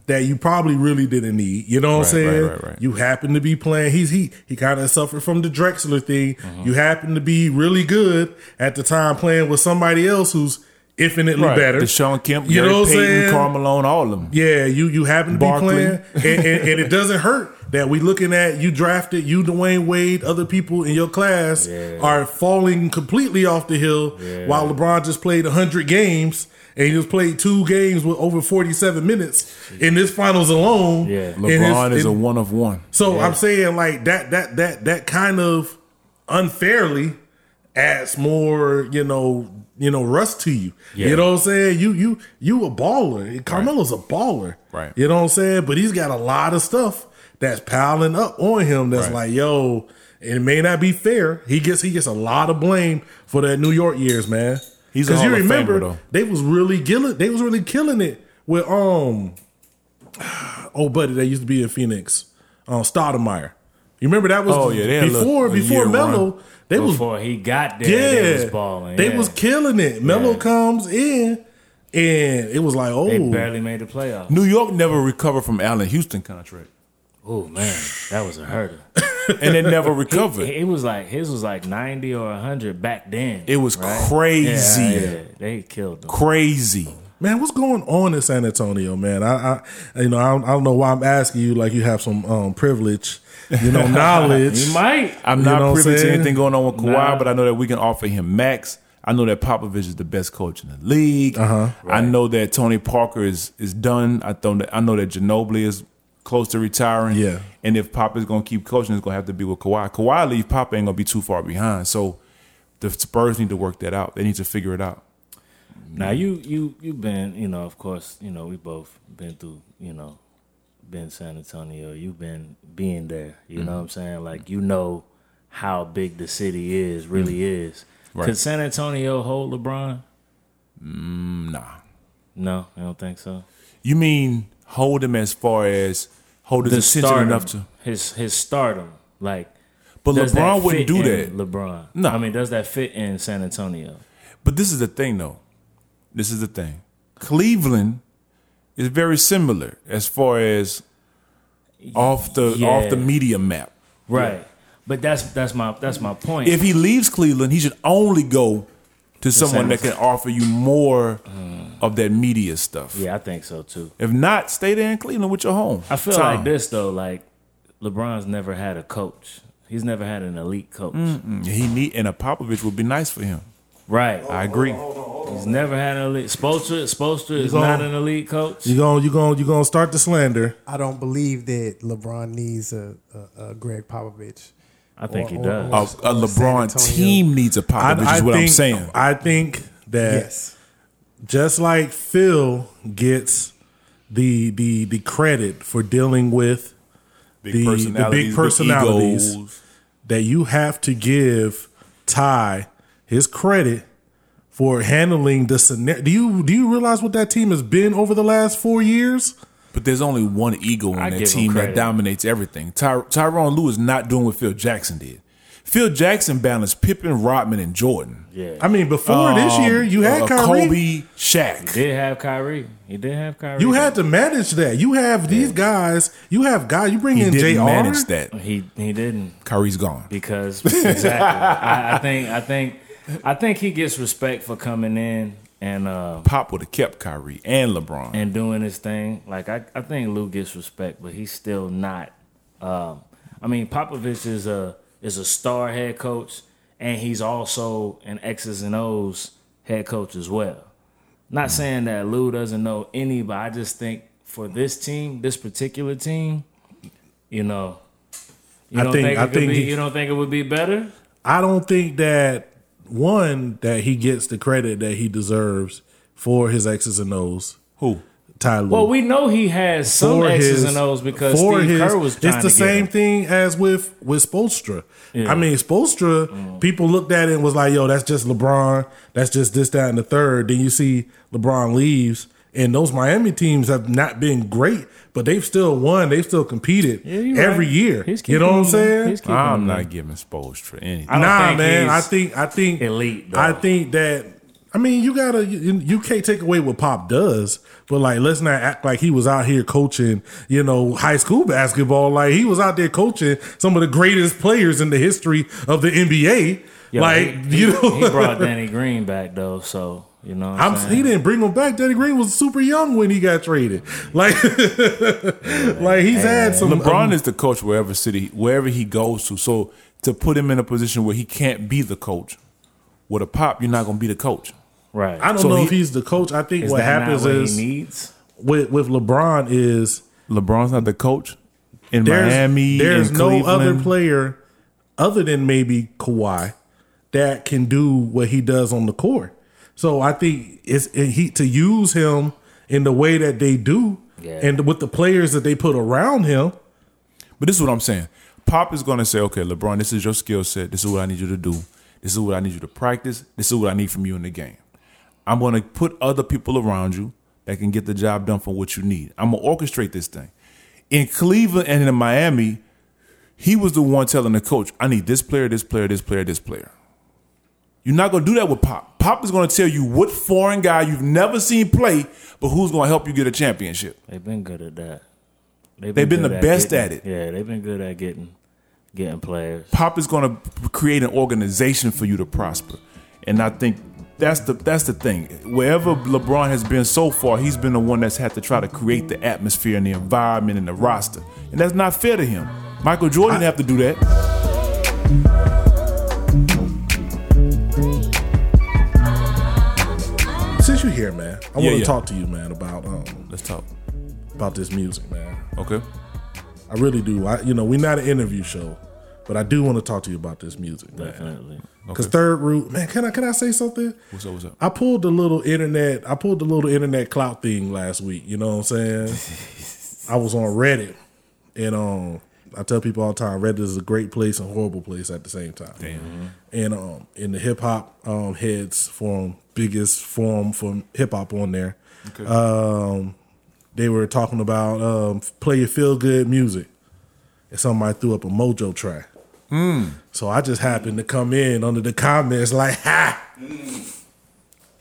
that you probably really didn't need. You know what I'm Mm-hmm. Saying? right, right, right. You happen to be playing. He's he he kind of suffered from the Drexler thing. Mm-hmm. You happen to be really good at the time playing with somebody else who's infinitely Right. better. Deshaun Kemp, You Gary know what I'm Payton, saying? Carmelo, all of them. Yeah, you you happen to be playing, and, and, and it *laughs* doesn't hurt that we looking at you drafted you Dwyane Wade, other people in your class are falling completely off the hill, while LeBron just played hundred games and he just played two games with over forty seven minutes in this finals alone. Yeah. In his- LeBron is in- a one of one. so I'm saying like that that that that kind of unfairly adds more, you know, you know, rust to you. You know what I'm saying? You you you a baller. Carmelo's a baller. Right. You know what I'm saying? But he's got a lot of stuff that's piling up on him that's Right. like, yo, it may not be fair. He gets he gets a lot of blame for that New York years, man. He's a Because you Hall of Famer, remember though. they was really killing they was really killing it with um *sighs* oh buddy that used to be in Phoenix, um Stoudemire. You remember that was Oh, yeah, they had a before little- before year Melo. run. They was Before he got there, yeah, they was balling. they yeah. was killing it. Melo Yeah. comes in, and it was like, oh, They barely made the playoffs. New York never recovered from Allan Houston contract, Oh man, that was a hurter. *laughs* and they never recovered. It was like his was like ninety or hundred back then. It was right? crazy. Yeah, yeah, they killed them. Crazy. man, what's going on in San Antonio, man? I, I you know, I don't, I don't know why I'm asking you like you have some um, privilege, you know, *laughs* knowledge. You might. I'm You not know privy to anything going on with Kawhi, Nah. but I know that we can offer him max. I know that Popovich is the best coach in the league. Uh-huh. I know that Tony Parker is is done. I know that I know that Ginobili is close to retiring. Yeah. And if Pop is going to keep coaching, it's going to have to be with Kawhi. Kawhi leave, Pop ain't going to be too far behind. So the Spurs need to work that out. They need to figure it out. Now you you you've been you know of course you know we both been through you know been San Antonio. You've been being there. You mm-hmm. know what I'm saying? Like you know how big the city is really mm-hmm. is. Right. Could San Antonio hold LeBron? Mm, nah. No, I don't think so. You mean hold him as far as hold his attention stardom, enough to? his his stardom like. But LeBron wouldn't do that. LeBron. No. I mean, does that fit in San Antonio? But this is the thing, though. This is the thing. Cleveland is very similar as far as off the Yeah. off the media map. Right. But that's that's my that's my point. If he leaves Cleveland, he should only go to someone San- that can offer you more mm. Of that media stuff. yeah, I think so too. If not, stay there in Cleveland with your home. I feel Tom. like this though, like LeBron's never had a coach. He's never had an elite coach. He need and a Popovich would be nice for him. Right. I agree. He's never had an elite. Spoelstra, Spoelstra is gonna- not an elite coach. You going you going you going to start the slander? I don't believe that LeBron needs a, a, a Gregg Popovich. I think he Or- does. or- A, a LeBron team needs a Popovich. is what think, I'm saying. I think that Yes. Just like Phil gets the the the credit for dealing with Big the- the big personalities. egos. that you have to give Ty his credit for handling the scenario. Do you do you realize what that team has been over the last four years? But there's only one ego I on that team that dominates everything. Ty- Tyrone Lue is not doing what Phil Jackson did. Phil Jackson balanced Pippen, Rodman, and Jordan. yeah. I mean, before this Um, year, you had uh, Kyrie. Kobe, Shaq. did have Kyrie. He did have Kyrie. You had to manage that. You have these guys. You have guys. You bring He in didn't Jr. manage that. He he didn't Kyrie's gone. because exactly. I, I think I think I think he gets respect for coming in and uh, Pop would have kept Kyrie and LeBron. and doing his thing. Like I, I think Lue gets respect, but he's still not. Um, I mean, Popovich is a is a star head coach, and he's also an X's and O's head coach as well. Not mm. saying that Lue doesn't know any, but I just think for this team, this particular team, you know, you I don't think- think, I it could think be, he- you don't think it would be better. I don't think that one that he gets the credit that he deserves for his X's and O's. Who? Ty Lue. Well, we know he has some for X's his- and O's because Steve his- Kerr was trying It's the to same him. thing as with with Spoelstra. Yeah. Mm. I mean, Spoelstra. People looked at it and was like, "Yo, that's just LeBron. That's just this, that, and the third. Then you see LeBron leaves, and those Miami teams have not been great, but they've still won. They've still competed Yeah, every right. year. He's You know what I'm saying? I'm not there. giving Spoelstra anything. Nah, man. I think I think elite, though. I think that I mean you gotta you, you can't take away what Pop does, but like let's not act like he was out here coaching you know high school basketball. Like he was out there coaching some of the greatest players in the history of the NBA. Yo, like he, you he- know, he brought *laughs* Danny Green back though, so you know. What I'm, I'm, saying? he didn't bring him back. Danny Green was super young when he got traded. *laughs* Like, *laughs* like he's had some. LeBron um, is the coach wherever city, wherever he goes to. So to put him in a position where he can't be the coach, with a pop, you're not going to be the coach. Right. I don't so know he- if he's the coach. I think what happens what is with with LeBron is LeBron's not the coach in there's, Miami. There's no other player other than maybe Kawhi that can do what he does on the court. So I think it's and he to use him in the way that they do, Yeah. and with the players that they put around him. But this is what I'm saying. Pop is going to say, okay, LeBron, this is your skill set. This is what I need you to do. This is what I need you to practice. This is what I need from you in the game. I'm going to put other people around you that can get the job done for what you need. I'm going to orchestrate this thing. In Cleveland and in Miami, he was the one telling the coach, I need this player, this player, this player, this player. You're not going to do that with Pop. Pop is going to tell you what foreign guy you've never seen play, but who's going to help you get a championship. They've been good at that. They've been good the best getting- at it. Yeah, they've been good at getting getting players. Pop is going to create an organization for you to prosper, and I think that's the that's the thing. Wherever LeBron has been so far, he's been the one that's had to try to create the atmosphere and the environment and the roster, and that's not fair to him. Michael Jordan didn't have to do that. Since you're here, man, I Yeah, want to yeah. talk to you, man, about um, Let's talk. about this music, man. Okay. I really do. I, you know, we're not an interview show, but I do want to talk to you about this music, man. Definitely. Because Third Root, man, can I can I say something? What's up? What's up? I pulled the little internet. I pulled the little internet clout thing last week. You know what I'm saying? *laughs* I was on Reddit, and um, I tell people all the time, Reddit is a great place and horrible place at the same time. Damn. And um, in the hip hop um, heads forum, biggest forum for hip hop on there, Okay. um, they were talking about um, play your feel good music, and somebody threw up a Mojoe track. So I just happened to come in under the comments like, *laughs* ha.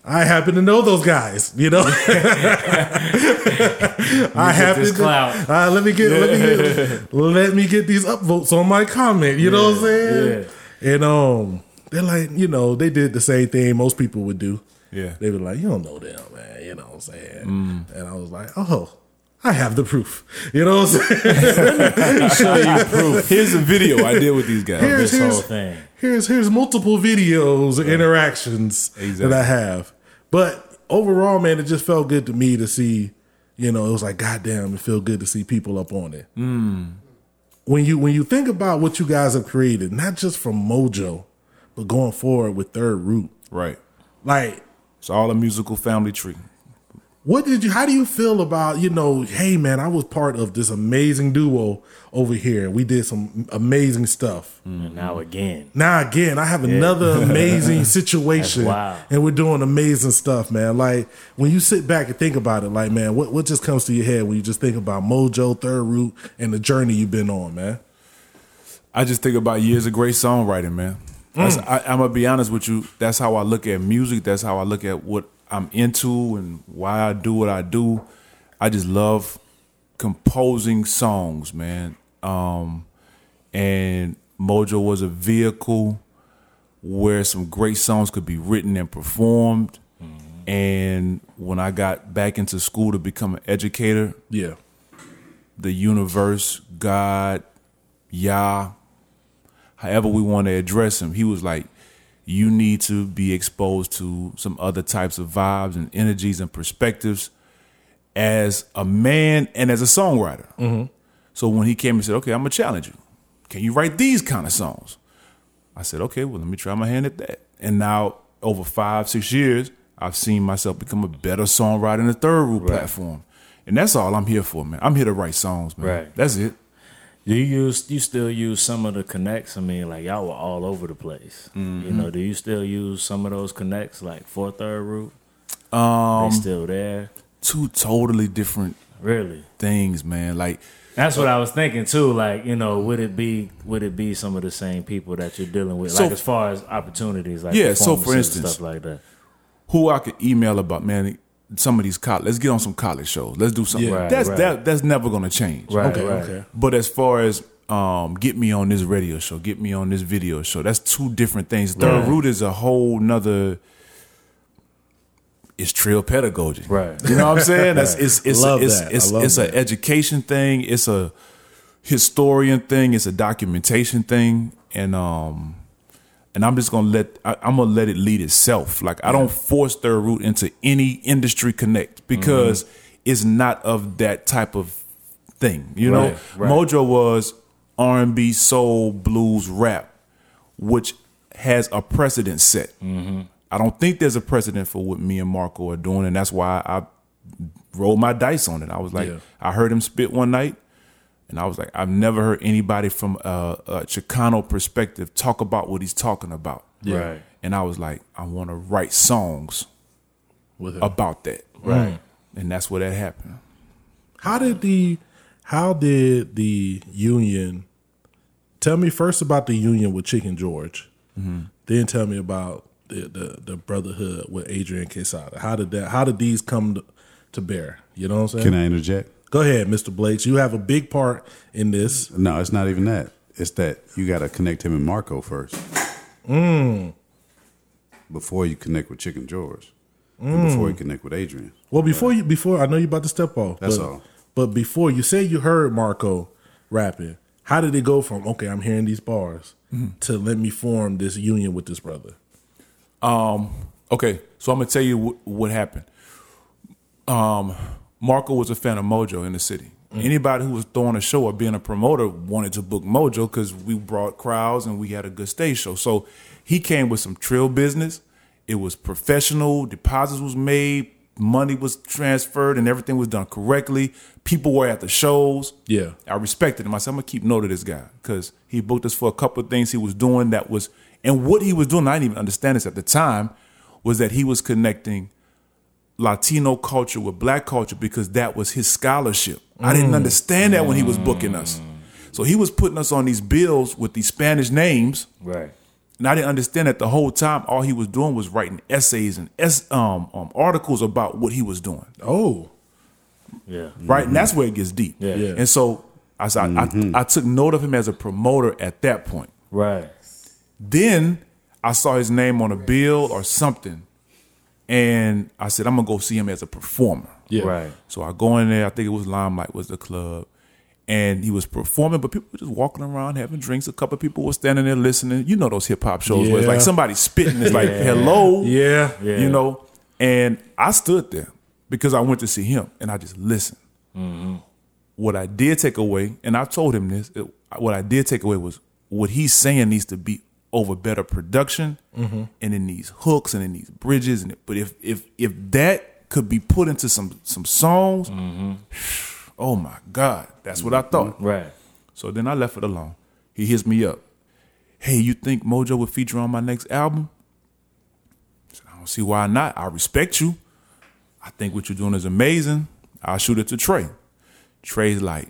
I happen to know those guys, you know. *laughs* *laughs* I happen to. clout. Uh, let me get, let me get, let me get these upvotes on my comment. You know what I'm saying? And um, they're like, you know, they did the same thing most people would do. Yeah. They were like, you don't know them, man. You know what I'm saying? And I was like, oh, I have the proof. You know what I'm saying? *laughs* Show you *laughs* proof. Here's a video I did with these guys. Here's, This whole thing. here's here's multiple videos, interactions Exactly. that I have. But overall, man, it just felt good to me to see. You know, it was like, goddamn, it felt good to see people up on it. Hmm. When you when you think about what you guys have created, not just from Mojoe, but going forward with Third Root, Right. like It's all a musical family tree. What did you? How do you feel about you know? Hey, man, I was part of this amazing duo over here. And we did some amazing stuff. Mm, and now again. Now again, I have another *laughs* amazing situation, That's and we're doing amazing stuff, man. Like when you sit back and think about it, like man, what what just comes to your head when you just think about Mojoe, Third Root, and the journey you've been on, man? I just think about years of great songwriting, man. That's, mm. I, I'm gonna be honest with you. That's how I look at music. That's how I look at what I'm into and why I do what I do. I just love composing songs, man. Um, and Mojoe was a vehicle where some great songs could be written and performed. And when I got back into school to become an educator, Yeah, the universe, God, Yah, however we want to address him, he was like, you need to be exposed to some other types of vibes and energies and perspectives as a man and as a songwriter. Mm-hmm. So when he came and said, okay, I'm to challenge you. Can you write these kind of songs? I said, okay, well, let me try my hand at that. And now, over five, six years, I've seen myself become a better songwriter in the third root platform. And that's all I'm here for, man. I'm here to write songs, man. Right. That's it. Do you use you still use some of the connects? I mean, like y'all were all over the place. You know, do you still use some of those connects, like for third root? Um, they still there? Two totally different Really? things, man. Like, That's what I was thinking too. Like, you know, would it be would it be some of the same people that you're dealing with? So- like as far as opportunities, like Yeah, so for instance- stuff like that. who I could email about, man, some of these college, let's get on some college shows. Let's do something. Yeah. Right, that's right. that that's never gonna change. Right, okay, right. okay. But as far as um, get me on this radio show, get me on this video show, that's two different things. Third Right. root is a whole nother. It's trill pedagogy, Right. You know what I'm saying? That's it's it's Love it's that. I it's, love it's an that. education thing. It's a historian thing. It's a documentation thing, and um, and I'm just gonna let I, I'm gonna let it lead itself. Like I don't force third root into any industry connect because mm-hmm. it's not of that type of thing. You know, Right, right. Mojoe was R and B, soul, blues, rap, which has a precedent set. Mm-hmm. I don't think there's a precedent for what me and Marco are doing, and that's why I rolled my dice on it. I was like, Yeah. I heard him spit one night. And I was like, I've never heard anybody from a, a Chicano perspective talk about what he's talking about. Right. And I was like, I want to write songs With him. about that. Right. And that's where that happened. How did the how did the union tell me first about the union with Chicken George? Mm-hmm. Then tell me about the, the the brotherhood with Adrian Quesada. How did that how did these come to, to bear? You know what I'm saying? Can I interject? Go ahead, Mr. Blakes. You have a big part in this. No, it's not even that. It's that you got to connect him and Marco first. Before you connect with Chicken George. And before you connect with Adrian. Well, before you before I know you about to step off. That's but, all. But before you say you heard Marco rapping, how did it go from okay, I'm hearing these bars to let me form this union with this brother? Um, okay, so I'm gonna tell you what, what happened. Um, Marco was a fan of Mojoe in the city, mm. Anybody who was throwing a show or being a promoter wanted to book Mojoe because we brought crowds and we had a good stage show. So he came with some trill business. It was professional. Deposits was made. Money was transferred and everything was done correctly. People were at the shows. Yeah. I respected him. I said, I'm gonna keep note of this guy because he booked us for a couple of things he was doing that was, and what he was doing, I didn't even understand this at the time, was that he was connecting Latino culture with black culture because that was his scholarship. I didn't understand that when he was booking us. So he was putting us on these bills with these Spanish names, Right. and I didn't understand that the whole time. All he was doing was writing essays and es- um, um, articles about what he was doing Oh, Yeah. right? And that's where it gets deep. Yeah. Yeah. And so I, said, I, I, I took note of him as a promoter at that point. Right. Then I saw his name on a bill or something, and I said, I'm gonna go see him as a performer. yeah. Right. So I go in there. I think it was Limelight was the club, and he was performing, but people were just walking around having drinks. A couple of people were standing there listening. You know those hip hop shows where it's like somebody spitting. It's like *laughs* hello, Yeah. Yeah. you know. And I stood there because I went to see him, and I just listened. Mm-hmm. What I did take away, and I told him this, it- what I did take away was what he's saying needs to be over better production, and in these hooks and in these bridges. And but if if if that could be put into some some songs, *sighs* oh my God, that's what I thought. Right. So then I left it alone. He hits me up. Hey, you think Mojoe would feature on my next album? I said, I don't see why not. I respect you. I think what you're doing is amazing. I'll shoot it to Trey. Trey's like,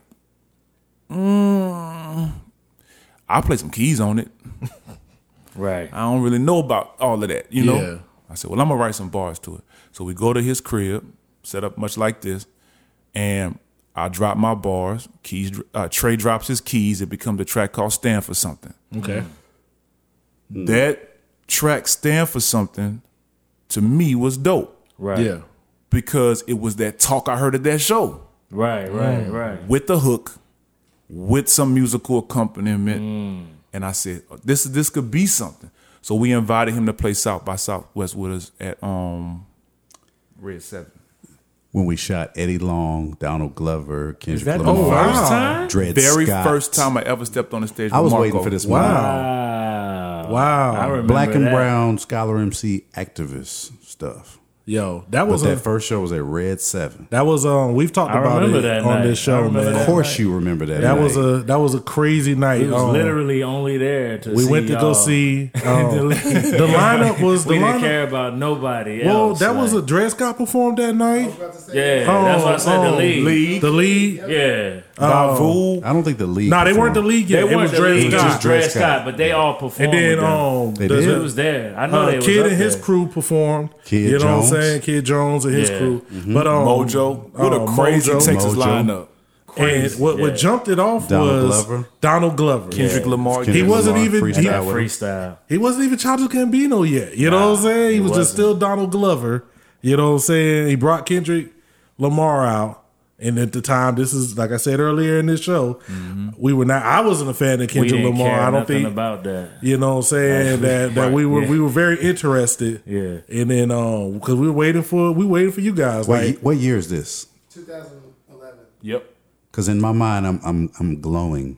mm, I'll play some keys on it. *laughs* Right. I don't really know about all of that, you know? Yeah. I said, well, I'm gonna write some bars to it. So we go to his crib, set up much like this, and I drop my bars. Keys, uh, Trey drops his keys. It becomes a track called "Stand for Something." Okay. Hmm. That track "Stand for Something" to me was dope Right. Yeah. because it was that talk I heard at that show Right. Right. Hmm. Right. with the hook, with some musical accompaniment, hmm. And I said, "This this could be something." So we invited him to play South by Southwest with us at um Red Seven. When we shot Eddie Long, Donald Glover, Kendrick that the Lamar, first time? Dred Very Scott. first time I ever stepped on the stage. I was Marco. waiting for this Wow. moment. Wow. Wow. Black and that. brown scholar MC activist stuff. Yo, that But was that a, first show was at Red Seven. that was um we've talked I about it that on night. this show, man. Of course, you remember that. That was a that was a crazy night. He was Um, literally only there to we see went to go y'all. see *laughs* um, *laughs* the lineup was *laughs* the we didn't lineup. care about nobody Well, else. that was a dress got performed that night. yeah. that's why I said the lead. league. The lead. Yeah. Bavu. I don't think the league. No, they weren't the performed. league They yet. It weren't was the league, Scott. just Dred Dred Scott, Scott. but they all performed. And then um, They the- did? Was there. I know uh, they was Kid up and his there. crew performed. Kid you know Jones. what I'm saying? Kid Jones and his Yeah. crew. But um, Mojoe. What a uh, crazy Mojoe. Texas Mojoe. lineup. And what, yeah. what jumped it off Donald was Glover. Donald Glover. Kendrick Lamar. Kendrick He wasn't Lamar even- freestyle he- That with him. freestyle. He wasn't even Childish Gambino yet. You know what I'm saying? He, he was just wasn't. still Donald Glover. You know what I'm saying? He brought Kendrick Lamar out. And at the time, this is like I said earlier in this show, we were not. I wasn't a fan of We Kendrick didn't Lamar. care I don't think about that. you know what I'm saying that that we were yeah. we were very interested. Yeah. And then um because we were waiting for we waiting for you guys. What, Like what year is this? 2011. Yep. Because in my mind, I'm I'm I'm glowing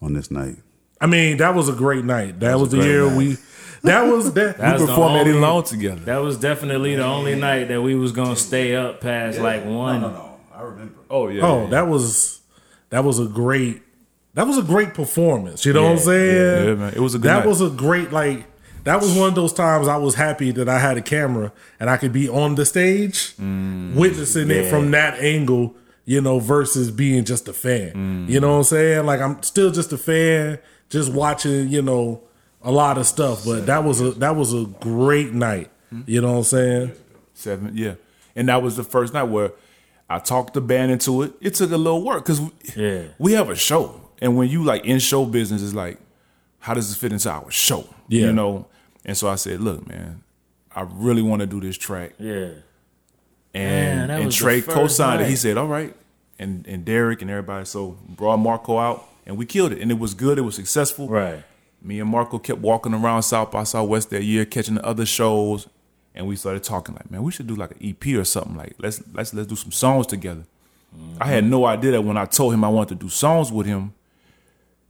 on this night. I mean, that was a great night. That, was, a the year night. we. That was that. *laughs* That was We the performed Eddie only- Long together. That was definitely the only night that we was gonna stay up past like one. I remember. Oh yeah. oh, that was that was a great that was a great performance. You know what I'm saying? yeah, man. It was a good that night. was a great like that was one of those times I was happy that I had a camera and I could be on the stage Mm. witnessing it from that angle. You know, versus being just a fan. Mm. You know what I'm saying? Like I'm still just a fan, just watching. You know, a lot of stuff. But that was a that was a great night. You know what I'm saying? Seven, yeah. And that was the first night where I talked the band into it. It took a little work because we, Yeah. we have a show. And when you like in show business, it's like, how does this fit into our show? Yeah. You know? And so I said, look, man, I really want to do this track. Yeah. And, Man, and Trey co-signed it. He said, all right. And and Derek and everybody. So brought Marco out and we killed it. And it was good. It was successful. Right. Me and Marco kept walking around South by Southwest that year, catching the other shows, and we started talking like, man, we should do like an EP or something. Like let's let's let's do some songs together. I had no idea that when I told him I wanted to do songs with him,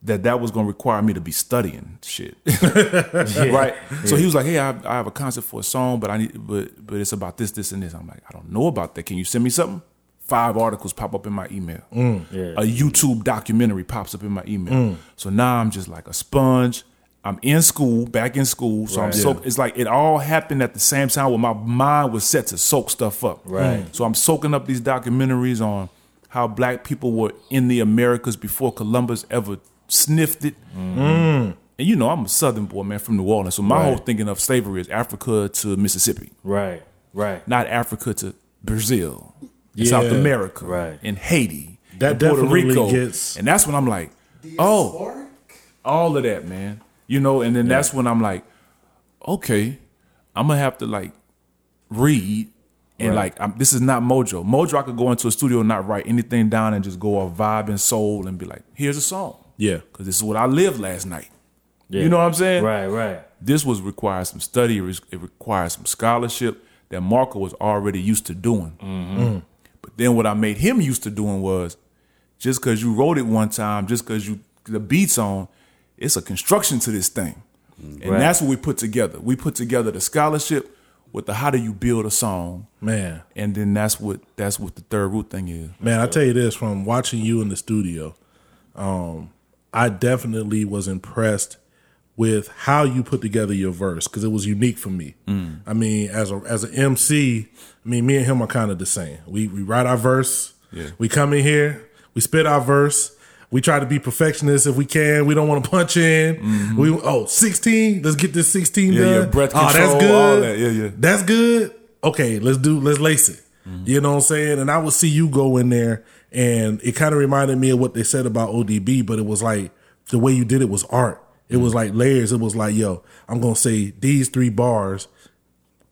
that that was going to require me to be studying shit, *laughs* right? So he was like, "Hey, I, I have a concept for a song, but I need, but but it's about this, this, and this." I'm like, "I don't know about that. Can you send me something?" Five articles pop up in my email. Mm, yeah. A YouTube documentary pops up in my email. Mm. So now I'm just like a sponge. I'm in school, back in school. So I'm Right. so it's like it all happened at the same time where my mind was set to soak stuff up. Right. So I'm soaking up these documentaries on how black people were in the Americas before Columbus ever sniffed it. Mm. And you know, I'm a southern boy, man, from New Orleans. So my Right. whole thinking of slavery is Africa to Mississippi, Right. Right. not Africa to Brazil, and South America, Right. and Haiti, That and Puerto Rico. gets- and that's when I'm like, oh, all of that, man. You know, and then that's when I'm like, okay, I'm gonna have to like read and like I'm, this is not Mojoe. Mojoe, I could go into a studio and not write anything down and just go off vibe and soul and be like, here's a song, Yeah. because this is what I lived last night. Yeah. You know what I'm saying? Right. Right. This was requires some study. It, requires some scholarship that Marco was already used to doing. Mm-hmm. But then what I made him used to doing was just because you wrote it one time, just because you the beats on, it's a construction to this thing, and Right. that's what we put together. We put together the scholarship with the how do you build a song, Man. and then that's what that's what the third root thing is. Man, I tell you this from watching you in the studio, um, I definitely was impressed with how you put together your verse because it was unique for me. I mean, as a as an MC, I mean, me and him are kind of the same. We we write our verse, Yeah. we come in here, we spit our verse. We try to be perfectionists if we can. We don't want to punch in. We oh 16, let's get this 16 Yeah, done. yeah, breath oh, that's good. all that. Yeah, yeah. That's good. Okay, let's do let's lace it. Mm-hmm. You know what I'm saying? And I would see you go in there and it kind of reminded me of what they said about ODB, but it was like the way you did it was art. It was like layers. It was like, yo, I'm gonna say these three bars,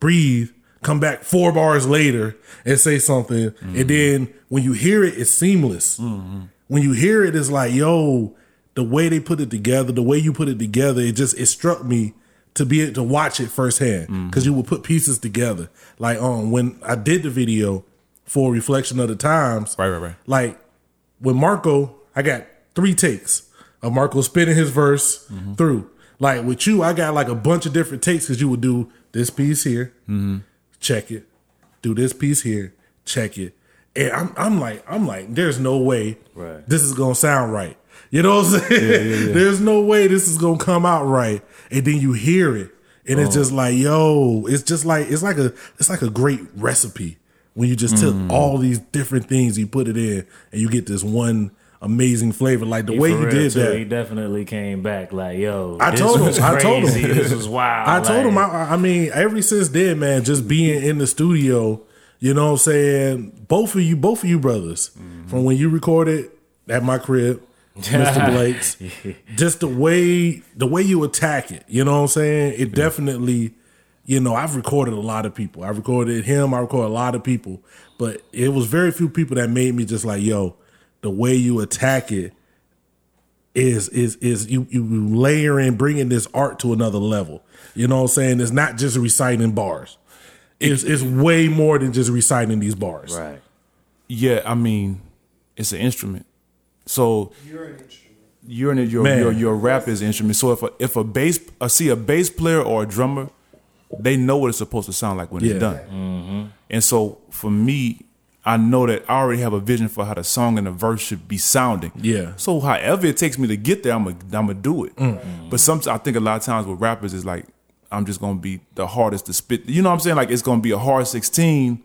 breathe, come back four bars later and say something. Mm-hmm. And then when you hear it, it's seamless. When you hear it, it's like, yo, the way they put it together, the way you put it together, it just it struck me to be able to watch it firsthand Mm-hmm. because you would put pieces together. Like um when I did the video for Reflection of the Times, Right, right, right. Like with Marco, I got three takes of Marco spinning his verse Mm-hmm. through. Like with you, I got like a bunch of different takes because you would do this piece here, Mm-hmm. check it, do this piece here, check it. And I'm I'm like, I'm like, there's no way Right. this is gonna sound right. You know what I'm saying? *laughs* There's no way this is gonna come out right. And then you hear it. And it's oh. just like, yo, it's just like it's like a it's like a great recipe when you just took mm. all these different things, you put it in, and you get this one amazing flavor. Like the He way you did too, that. He definitely came back like, yo. I told him. I told him. This was wild. *laughs* I told him. I, I mean, ever since then, man, just being in the studio, you know, what I'm saying both of you, both of you brothers, Mm-hmm. from when you recorded at my crib, Mr. *laughs* Blake's, just the way the way you attack it, you know what I'm saying. It definitely, you know, I've recorded a lot of people. I recorded him. I recorded a lot of people, but it was very few people that made me just like, yo, the way you attack it is is is you you layer in bringing this art to another level. You know what I'm saying? It's not just reciting bars. It's it's way more than just reciting these bars. Right. Yeah, I mean, it's an instrument. So You're an instrument. you're in your Man. your your rap is an instrument. So if a if a bass I see a bass player or a drummer, they know what it's supposed to sound like when Yeah. it's done. Mm-hmm. And so for me, I know that I already have a vision for how the song and the verse should be sounding. Yeah. So however it takes me to get there, I'm gonna I'm gonna do it. Mm. But sometimes I think a lot of times with rappers is like I'm just gonna be the hardest to spit. You know what I'm saying? Like it's gonna be a hard 16.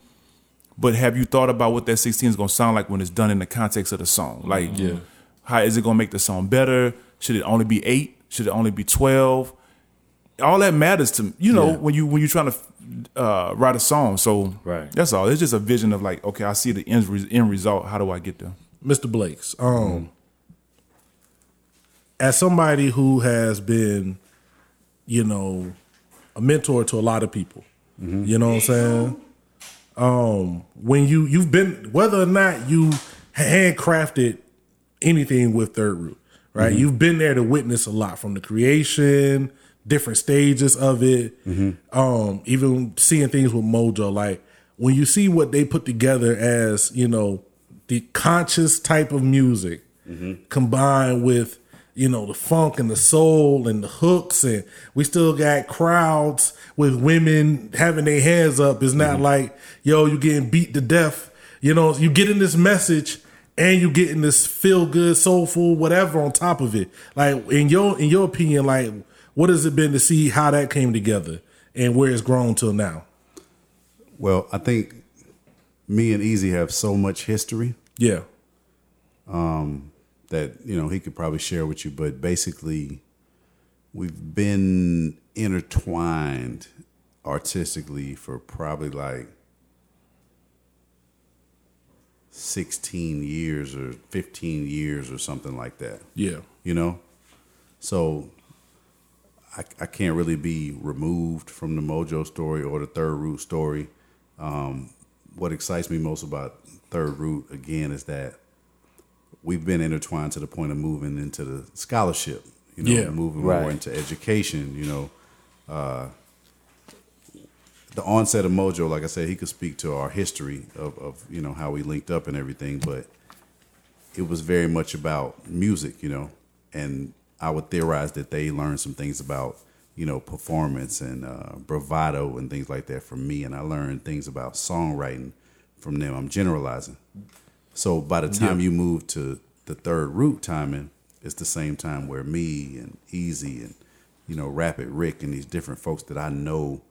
But have you thought about what that 16 is gonna sound like when it's done in the context of the song? Like, how is it gonna make the song better? Should it only be eight? Should it only be 12? All that matters to you know Yeah. when you when you're trying to uh, write a song. So Right. that's all. It's just a vision of like, okay, I see the end, re- end result. How do I get there? Mr. Blakes, um, as somebody who has been, you know, a mentor to a lot of people, you know what I'm saying? Um, when you you've been whether or not you handcrafted anything with Third Root, right? You've been there to witness a lot from the creation, different stages of it, um, even seeing things with Mojoe. Like when you see what they put together as, you know, the conscious type of music combined with you know the funk and the soul and the hooks and we still got crowds with women having their hands up. It's not mm-hmm. like yo you getting beat to death. You know you getting this message and you getting this feel good soulful whatever on top of it. Like in your in your opinion like what has it been to see how that came together and where it's grown till now? Well, I think me and Easy have so much history. Yeah um, that you know he could probably share with you but basically we've been intertwined artistically for probably like 16 years or 15 years or something like that. Yeah. You know? So I, I can't really be removed from the Mojoe story or the third root story. Um, what excites me most about third root again is that we've been intertwined to the point of moving into the scholarship you know Yeah, moving right. more into education you know uh, the onset of Mojoe like i said he could speak to our history of, of you know how we linked up and everything but it was very much about music, you know, and I would theorize that they learned some things about, you know, performance and uh, bravado and things like that from me, and I learned things about songwriting from them. I'm generalizing. So by the time you move to the third root timing, it's the same time where me and Easy and you know Rapid Rick and these different folks that I know,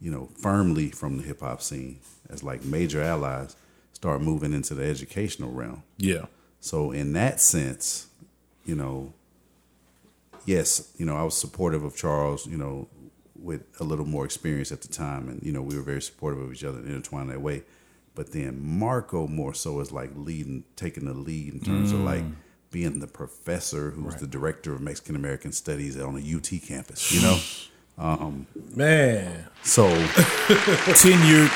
you know, firmly from the hip hop scene as like major allies start moving into the educational realm. yeah So in that sense, you know, yes, you know, I was supportive of Charles, you know, with a little more experience at the time, and you know, we were very supportive of each other and intertwined that way. But then Marco more so is like leading, taking the lead in terms of like mm. being the professor who's the director of Mexican American Studies on a UT campus, you know. *laughs* Um, man So *laughs* Tenured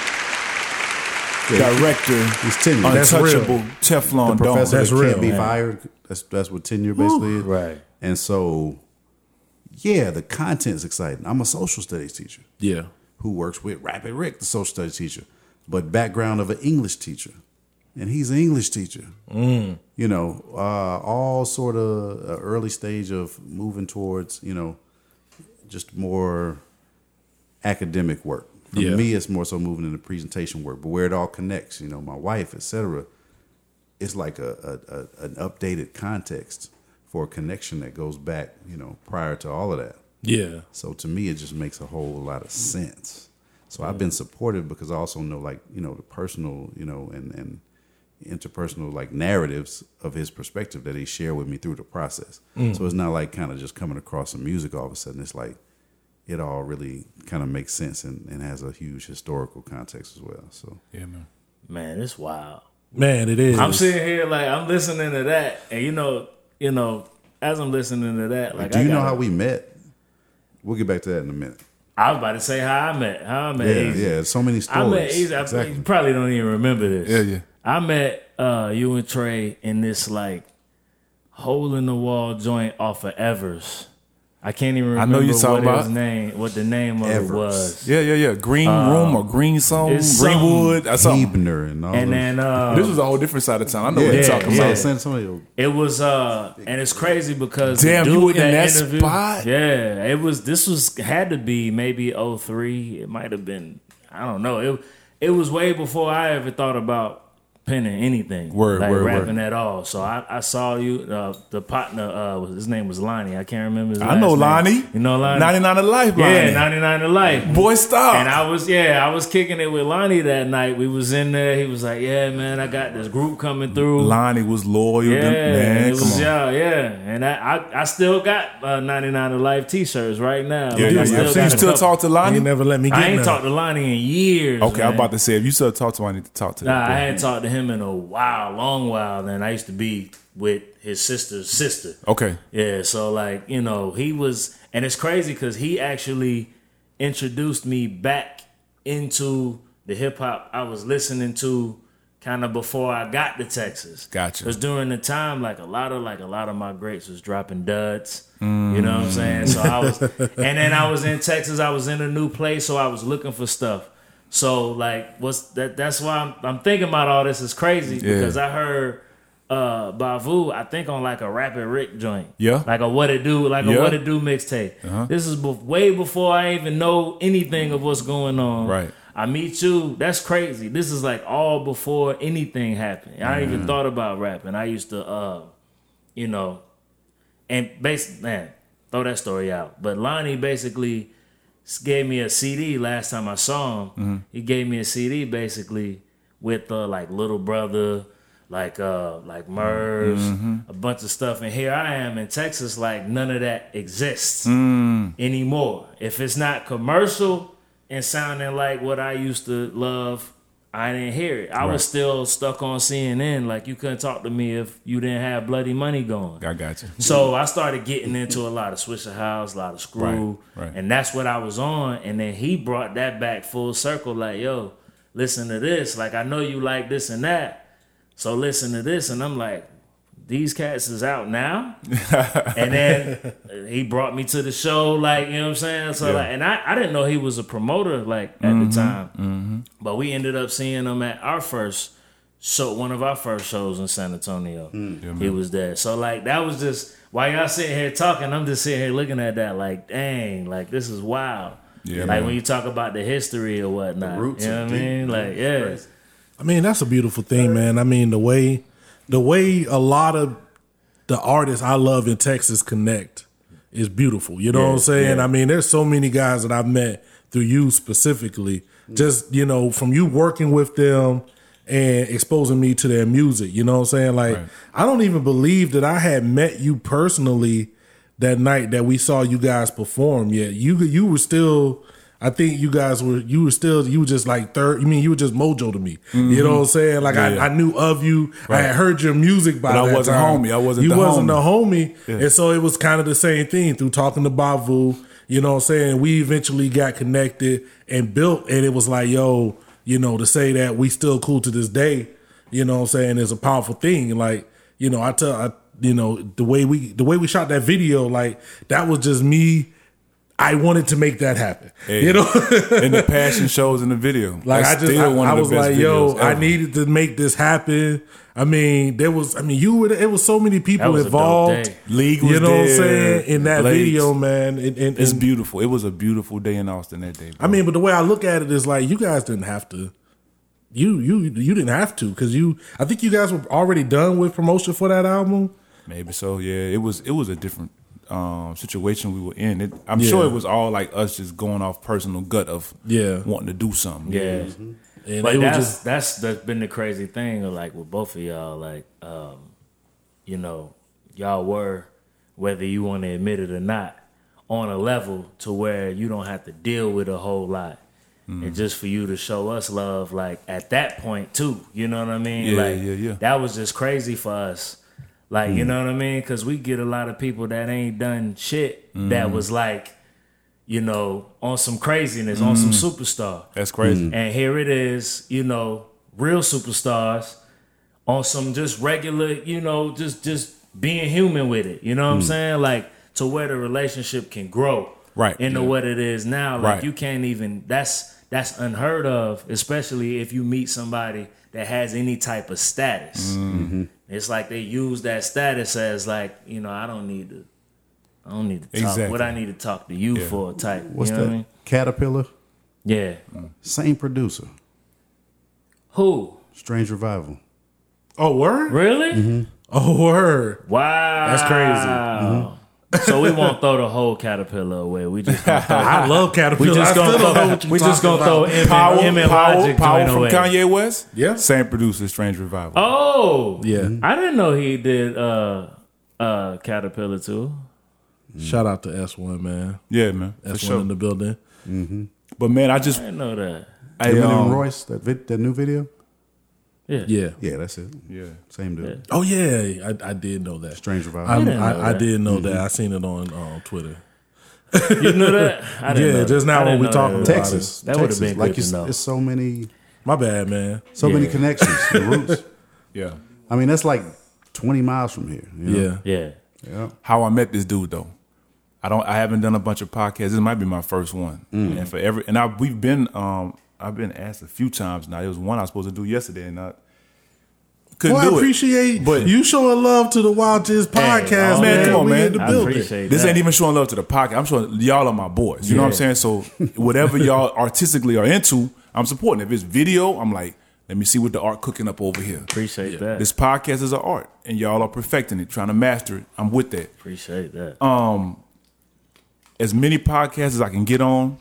director, he's tenured. That's untouchable real. Teflon the dome. professor That's that real, can't be man. fired. That's that's what tenure basically is. Right. And so, yeah, the content's exciting. I'm a social studies teacher yeah who works with Rapid Rick, the social studies teacher, but background of an English teacher, and he's an English teacher. You know, uh, all sort of uh, early stage of moving towards you know just more academic work. For Yeah. me, it's more so moving into presentation work, but where it all connects, you know, my wife, etc. It's like a, a, a an updated context for a connection that goes back, you know, prior to all of that. yeah So to me, it just makes a whole lot of sense. So I've been supportive because I also know, like, you know, the personal, you know, and and interpersonal like narratives of his perspective that he shared with me through the process. Mm. So it's not like kind of just coming across some music all of a sudden. It's like it all really kind of makes sense and, and has a huge historical context as well. So Yeah, man. Man, it's wild. man it is I'm sitting here like I'm listening to that, and you know, you know, as I'm listening to that, like do you know gotta- how we met? We'll get back to that in a minute. I was about to say how I met. How I met Yeah, Easy. yeah. So many I stories. met Easy. I, Exactly. You probably don't even remember this. Yeah, yeah. I met uh, you and Trey in this like hole in the wall joint off of Evers. I can't even remember I remember know you're what talking his about. name, what the name of Evers. it was. Yeah, yeah, yeah. Green room or green song, Greenwood, or something. Hebner and all And those- then uh, This was a whole different side of town. I know what you're talking yeah. about. San Antonio. It was uh and it's crazy because Damn, the you dude were in that interviewed- spot? Yeah, it was this was had to be maybe 03. It might have been I don't know. It it was way before I ever thought about penning anything. Word, like word, rapping word. at all. So I, I saw you uh the partner uh his name was Lonnie. I can't remember his I know last name. Lonnie. You know Lonnie? 99 to life, Yeah, 99 to life. Boy, stop. And I was, yeah, I was kicking it with Lonnie that night. We was in there. He was like, "Yeah, man, I got this group coming through." Lonnie was loyal. Yeah, to, man, it was yeah, yeah, and I, I, I still got uh, 99 to life T-shirts right now. Yeah, Like, yeah, I yeah. So you still talk to He Lonnie? never let me get I ain't none. talked to Lonnie in years. Okay, I'm about to say if you still talk to him, I need to talk to Nah, him. I hadn't talked to him in a while, long while. Then I used to be with his sister's sister. Okay. Yeah, so like you know, he was, and it's crazy because he actually introduced me back into the hip hop I was listening to, kind of before I got to Texas. Gotcha. Because during the time, like a lot of like a lot of my greats was dropping duds. Mm. You know what I'm saying? So I was, and then I was in Texas. I was in a new place, so I was looking for stuff. So like, what's that? That's why I'm, I'm thinking about all this is crazy Yeah. because I heard uh Bavu, I think on like a Rapid Rick joint. Yeah. Like a What It Do, like Yeah. a What It Do mixtape. Uh-huh. This is bef- way before I even know anything of what's going on. Right. I meet you. That's crazy. This is like all before anything happened. I Mm-hmm. even thought about rapping. I used to, uh, you know, and basically, man, throw that story out. But Lonnie basically gave me a CD last time I saw him. Mm-hmm. He gave me a CD basically with uh, like Little Brother, like uh, like Murs, Mm-hmm. a bunch of stuff. And here I am in Texas, like none of that exists Mm. anymore. If it's not commercial and sounding like what I used to love, I didn't hear it. I Right. was still stuck on CNN. Like you couldn't talk to me if you didn't have bloody money going. I got you. So I started getting into a lot of Swishahouse, a lot of Screw, Right, right. and that's what I was on. And then he brought that back full circle, like, "Yo, listen to this. Like I know you like this and that, so listen to this." And I'm like, "These cats is out now." *laughs* and then he brought me to the show, like you know what I'm saying. So Yeah. like, and I, I didn't know he was a promoter, like at the mm-hmm. time. Mm-hmm. But we ended up seeing him at our first show, one of our first shows in San Antonio. Mm. he was there. So like that was just while y'all sitting here talking, I'm just sitting here looking at that like, dang, like this is wild. Yeah, like man. when you talk about the history or whatnot. roots you know what I deep, mean? man. Like, yeah. Crazy. I mean, that's a beautiful thing, man. I mean, the way the way a lot of the artists I love in Texas connect is beautiful. You know what I'm saying? I mean, there's so many guys that I've met through you specifically. Just, you know, from you working with them and exposing me to their music. You know what I'm saying? Like, Right. I don't even believe that I had met you personally that night that we saw you guys perform yet. You you were still I think you guys were you were still you were just like third. You mean you were just Mojoe to me? You know what I'm saying? Like Mm-hmm. Yeah. I, I knew of you. I had heard your music by But I wasn't time. homie. I wasn't You the wasn't homie. the homie, and so it was kind of the same thing through talking to Bavu. You know what I'm saying? We eventually got connected and built, and it was like, yo, you know, to say that we still cool to this day. You know what I'm saying? Is a powerful thing. Like, you know, I tell, I, you know, the way we the way we shot that video, like that was just me. I wanted to make that happen. Hey. You know, *laughs* and the passion shows in the video. *laughs* like That's I just, I, one I the was like, yo, videos I needed to make this happen. I mean, there was, I mean, you were, it was so many people was a dope involved. day. League was you know what I'm saying in that Blades. video, man. And, and, It's and- beautiful. It was a beautiful day in Austin that day. Bro. I mean, but the way I look at it is like you guys didn't have to. You you you didn't have to because you. I think you guys were already done with promotion for that album. maybe so. Yeah, it was. It was a different um, situation we were in. It, I'm Yeah. sure it was all like us just going off personal gut of Yeah. wanting to do something. Yeah. And But it was that's just that's the, been the crazy thing, like with both of y'all, like um, you know, y'all were whether you want to admit it or not on a level to where you don't have to deal with a whole lot. Mm. And just for you to show us love, like at that point too, you know what I mean? Yeah, like yeah, yeah. that was just crazy for us. Like Mm. you know what I mean? Because we get a lot of people that ain't done shit Mm. that was like, you know, on some craziness, on some Mm. superstar. That's crazy. And here it is, you know, real superstars on some just regular, you know, just just being human with it. You know what I'm saying? Like to where the relationship can grow. Right. Into Yeah. what it is now. Like Right. you can't even that's that's unheard of, especially if you meet somebody that has any type of status. Mm-hmm. It's like they use that status as like, you know, I don't need to I don't need to talk Exactly. what I need to talk to you Yeah. for type. What's you know that? what I mean? Caterpillar, Yeah. same producer, Who? Strange Revival. oh word Really? oh word. Wow, That's crazy. Mm-hmm. So we won't throw the whole caterpillar away. We just gonna throw, *laughs* I love we Caterpillar. just gonna still don't know throw, we just gonna throw about. M Power, and, M power, Logic power from away. Kanye West. Yeah. same producer, Strange Revival. Oh, Yeah. I didn't know he did uh uh caterpillar too. Shout out to S One man. Yeah, man, S One sure. in the building. But man, I just I didn't know that. I, Eminem um, Royce, that vid, that new video. Yeah. Yeah. Yeah, that's it. yeah. Same dude. Oh yeah, I, I did know that. Strange Revival. I, didn't know I, I that. did know that. I seen it on um, Twitter. You knew that? *laughs* I didn't Yeah, know just now when we know talking that. about Texas. That would've Texas. been like good to it's, know. it's so many My bad, man. so many connections. the roots. *laughs* Yeah. I mean, that's like twenty miles from here. you know? Yeah. Yeah. Yeah. How I met this dude though. I don't. I haven't done a bunch of podcasts. This might be my first one. Mm. And for every and I we've been um I've been asked a few times now. It was one I was supposed to do yesterday, and I couldn't Well, I appreciate it. But you showing love to the Wild Jizz podcast, oh, man. man, come on, We man. in the I building. appreciate this that. ain't even showing love to the pocket. I'm showing y'all are my boys. You know what I'm saying? So whatever y'all *laughs* artistically are into, I'm supporting. If it's video, I'm like, let me see what the art cooking up over here. Appreciate that. This podcast is an art, and y'all are perfecting it, trying to master it. I'm with that. Appreciate that. Um, As many podcasts as I can get on,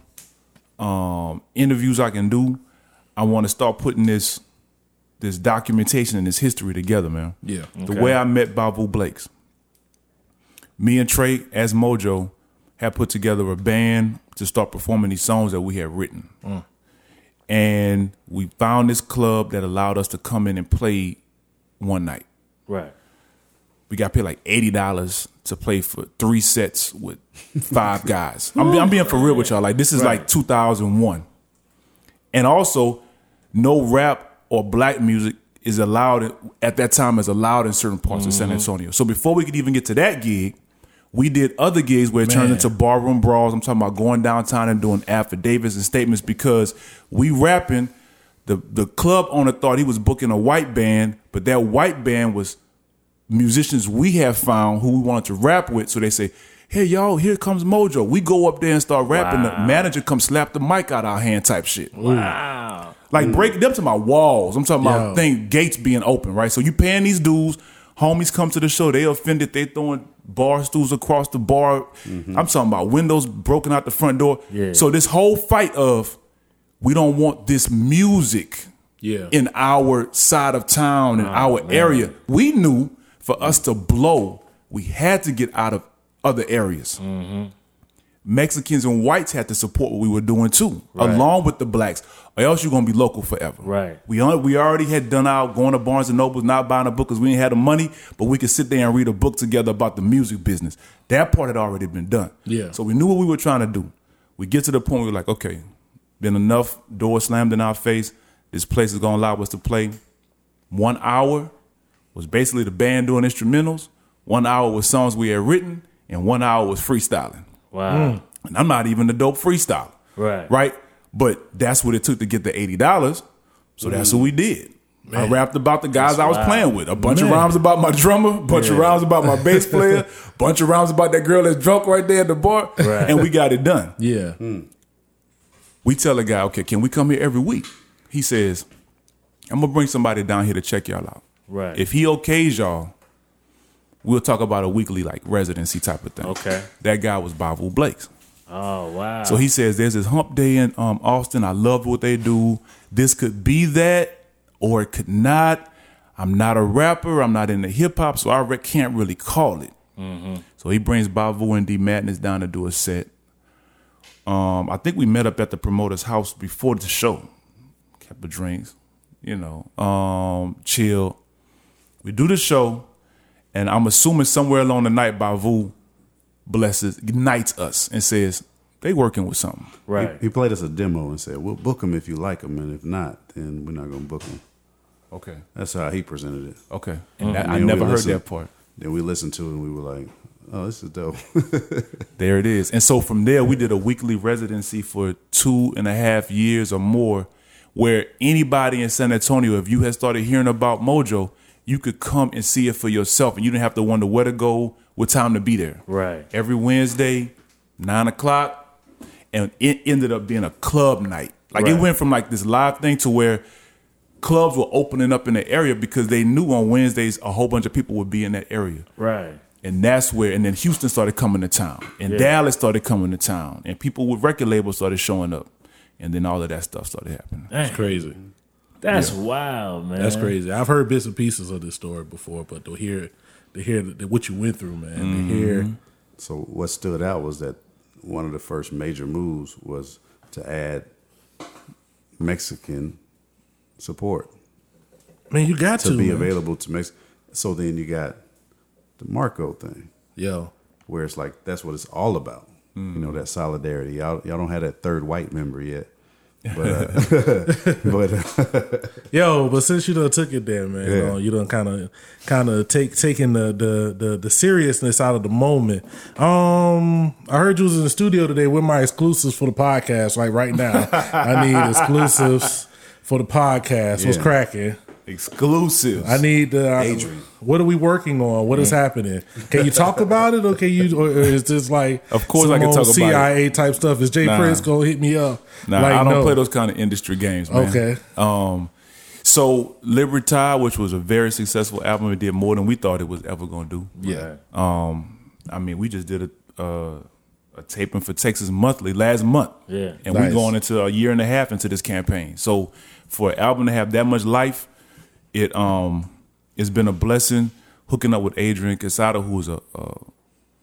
um, interviews I can do. I want to start putting this this documentation and this history together, man. Yeah. The way I met Bavu Blakes. Me and Trey, as Mojoe, had put together a band to start performing these songs that we had written. And we found this club that allowed us to come in and play one night. right. We got paid like eighty dollars to play for three sets with *laughs* five guys. I'm, I'm being for real with y'all. Like this is like 2001, and also no rap or black music is allowed at that time is allowed in certain parts of San mm-hmm. Antonio. So before we could even get to that gig, we did other gigs where it turned into barroom brawls. I'm talking about going downtown and doing affidavits and statements because we rapping. The the club owner thought he was booking a white band, but that white band was musicians we have found who we wanted to rap with. So they say, "Hey y'all, here comes Mojoe." We go up there and start rapping. The manager come slap the mic out our hand, type shit. Wow. Like break them to my walls. I'm talking Yo. about thing gates being open, right? So you paying these dudes. Homies come to the show. They offended. They throwing bar stools across the bar. Mm-hmm. I'm talking about windows broken out the front door. Yeah. So this whole fight of we don't want this music Yeah. in our side of town in oh, our area. We knew for us to blow, we had to get out of other areas. Mm-hmm. Mexicans and whites had to support what we were doing too, Right. along with the blacks, or else you're gonna be local forever. Right. We we already had done out going to Barnes and Nobles, not buying a book because we didn't have the money, but we could sit there and read a book together about the music business. That part had already been done. Yeah. So we knew what we were trying to do. We get to the point where we're like, okay, been enough doors slammed in our face. This place is gonna allow us to play. One hour was basically the band doing instrumentals. One hour was songs we had written, and one hour was freestyling. Wow. Hmm. And I'm not even a dope freestyler. Right. Right? But that's what it took to get the $80. So that's what we hmm. did. I rapped about the guys I was wild. playing with. A bunch of rhymes about my drummer, a bunch of rhymes about my bass *laughs* player, a bunch of rhymes about that girl that's drunk right there at the bar. Right. And we got it done. Yeah. Hmm. We tell the guy, okay, can we come here every week? He says, I'm gonna bring somebody down here to check y'all out. Right. If he okays y'all, we'll talk about a weekly like residency type of thing. Okay. That guy was Bavu Blakes. Oh wow. So he says there's this hump day in um, Austin. I love what they do. This could be that, or it could not. I'm not a rapper. I'm not into hip hop, so I re- can't really call it. So he brings Bavu and D Madness down to do a set. Um, I think we met up at the promoter's house before the show. Kept of drinks, you know, um, chill. We do the show, and I'm assuming somewhere along the night, Bavu blesses, ignites us, and says they working with something. right. He played us a demo and said, "We'll book him if you like him, and if not, then we're not going to book him." Okay. That's how he presented it. Okay. Uh, and that- And I then never heard listened- that part. Then we listened to it and we were like, "Oh, this is dope." *laughs* There it is. And so from there, we did a weekly residency for two and a half years or more, where anybody in San Antonio, if you had started hearing about Mojoe, you could come and see it for yourself, and you didn't have to wonder where to go, what time to be there. Right. Every Wednesday, nine o'clock, and it ended up being a club night. Like it went from like this live thing to where clubs were opening up in the area because they knew on Wednesdays a whole bunch of people would be in that area. Right. And that's where, and then Houston started coming to town, and Yeah. Dallas started coming to town, and people with record labels started showing up, and then all of that stuff started happening. That's crazy. That's wild, man. That's crazy. I've heard bits and pieces of this story before, but to hear to hear the, what you went through, man, to hear mm-hmm. so what stood out was that one of the first major moves was to add Mexican support man, you got to, to be man. available to Mex. So then you got the Marco thing. Yo, where it's like that's what it's all about. You know that solidarity. Y'all, y'all don't have that third white member yet, But uh, *laughs* but uh, Yo, but since you done took it there, man, you, Yeah. know, you done kind of kind of take taking the, the the the seriousness out of the moment. Um, I heard you was in the studio today with my exclusives for the podcast. Like right now, I need exclusives for the podcast. What's cracking? Exclusives. I need the. Uh, Adrian. What are we working on? What is happening? Can you talk about it, or can you? Or is this like? Of course some I can old talk about it. CIA type stuff. Is Jay Nah. Prince gonna hit me up? Nah, Like, I don't no. play those kind of industry games, man. Okay. Um, so Libertad, which was a very successful album, it did more than we thought it was ever going to do. Yeah. Um, I mean, we just did a uh, a taping for Texas Monthly last month. Yeah. and Nice. we're going into a year and a half into this campaign. So for an album to have that much life, it um it's been a blessing hooking up with Adrian Quesada, who is a, a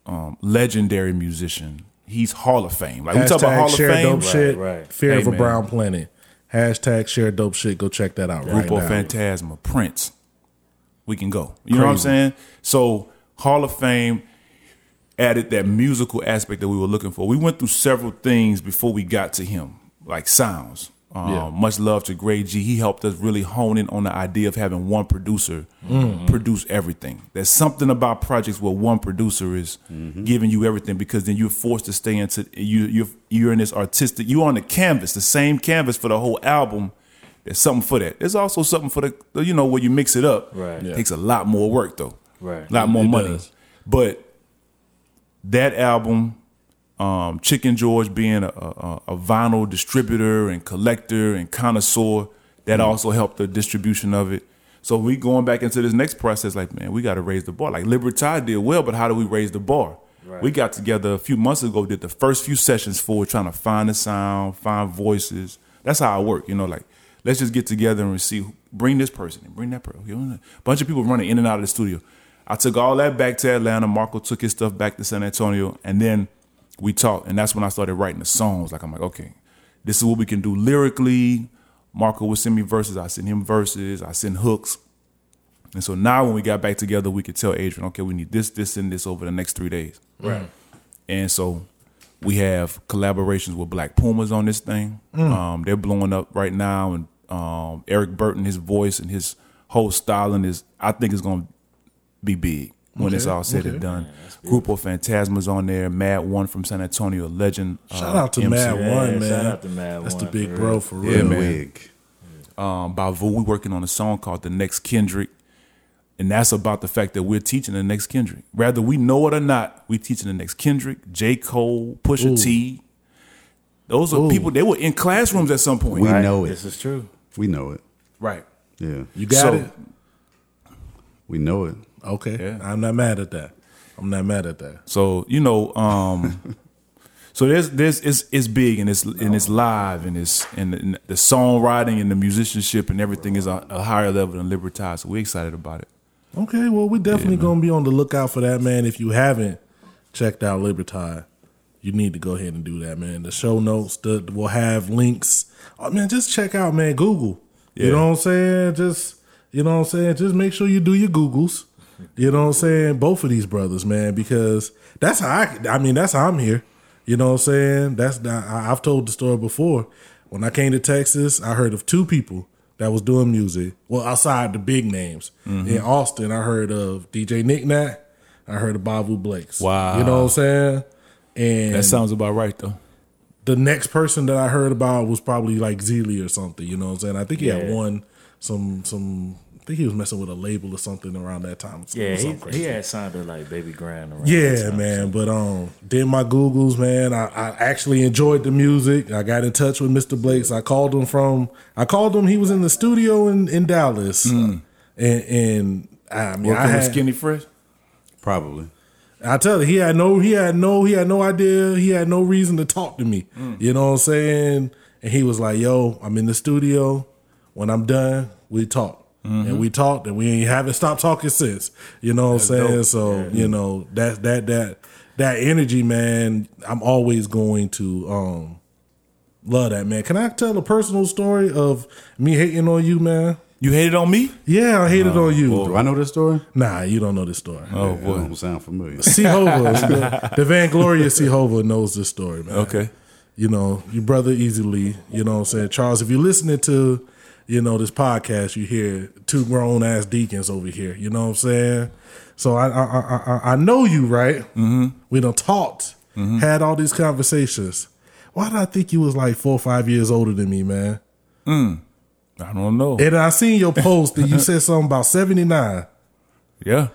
um, legendary musician. He's Hall of Fame. Like we talk about Hall share of Fame. dope shit. right. Fear Hey, of a man. brown planet. Hashtag share dope shit. Go check that out right Grupo now. Fantasma, Prince. We can go. You know what I'm saying? So Hall of Fame added that musical aspect that we were looking for. We went through several things before we got to him, like sounds. Um, Yeah. Much love to Gray G. He helped us really hone in on the idea of having one producer Mm-hmm. produce everything. There's something about projects where one producer is giving you everything because then you're forced to stay into you. You're you're in this artistic. You're on the canvas, the same canvas for the whole album. There's something for that. There's also something for the you know where you mix it up. Right. It takes a lot more work though. Right. A lot more It money. does. But that album, um, Chicken George being a, a, a vinyl distributor and collector and connoisseur, that also helped the distribution of it. So we going back into this next process, like, man, we got to raise the bar. Like Libertad did well, but how do we raise the bar? We got together a few months ago, did the first few sessions for trying to find the sound, find voices. That's how I work, you know, like let's just get together and see, bring this person and bring that person. A bunch of people running in and out of the studio. I took all that back to Atlanta. Marco took his stuff back to San Antonio, and then we talked. And that's when I started writing the songs. Like I'm like, okay, this is what we can do lyrically. Marco would send me verses. I send him verses. I send hooks. And so now when we got back together, we could tell Adrian, okay, we need this, this, and this over the next three days. Right. And so we have collaborations with Black Pumas on this thing. Um, they're blowing up right now, and um, Eric Burton, his voice and his whole styling is, I think, is going to be big when it's all said and done. Grupo Fantasma's on there. Mad One from San Antonio, legend. Shout uh, out to MC. Mad Yeah, One, man. shout man. out to Mad one. That's the big for bro for real. man. man. wig. um, Bavu. We working on a song called "The Next Kendrick," and that's about the fact that we're teaching the next Kendrick. Whether we know it or not, we teaching the next Kendrick, J. Cole, Pusha T. Those are people. They were in classrooms at some point. We Right. know it. This is true. We know it. Right. Yeah, You got So- it. we know it. Okay, Yeah. I'm not mad at that. I'm not mad at that. So you know, um, *laughs* so there's there's it's it's big and it's and it's live and it's and the, and the songwriting and the musicianship and everything is a, a higher level than Libertad. So we're excited about it. Okay, well, we're definitely gonna be on the lookout for that, man. If you haven't checked out Libertad, you need to go ahead and do that, man. The show notes the, will have links. Oh man, just check out, man. Google. You know what I'm saying? Just you know what I'm saying. Just make sure you do your Googles. You know what I'm saying? Both of these brothers, man, because that's how I. I mean, that's how I'm here. You know what I'm saying? That's I, I've told the story before. When I came to Texas, I heard of two people that was doing music. Well, outside the big names Mm-hmm. in Austin, I heard of DJ Nick Nack. I heard of Bavu Blakes. Wow. you know what I'm saying? And That sounds about right though. the next person that I heard about was probably like Zeely or something. You know what I'm saying? I think he had one some some. I think he was messing with a label or something around that time. Yeah, he, Something crazy. he had signed to like Baby Grand. Around that Yeah, time, man. But um, did my Googles, man. I, I actually enjoyed the music. I got in touch with Mr. Blakes. I called him from. I called him. He was in the studio in in Dallas, and and I mean, I Working with had, Skinny Fresh. Probably. I tell you, he had no, he had no, he had no idea. He had no reason to talk to me. You know what I'm saying? And he was like, "Yo, I'm in the studio. When I'm done, we talk." And we talked, and we ain't haven't stopped talking since. You know what I'm saying? So you know that that that that energy, man. I'm always going to um love that, man. Can I tell a personal story of me hating on you, man? You hated on me? Yeah, I hated on you. Do I know this story? Nah, you don't know this story. Oh It boy. don't sound familiar. *laughs* C. Hova, the, the Van Gloria C. Knows this story, man. Okay. you know, your brother Easy Lee. You know what I'm saying? Charles, if you're listening to, you know, this podcast, you hear two grown ass deacons over here. You know what I'm saying? So I I I, I, I know you, right? Mm-hmm. We done talked, had all these conversations. Why did I think you was like four or five years older than me, man? I don't know. And I seen your post that you said something about 79. yeah.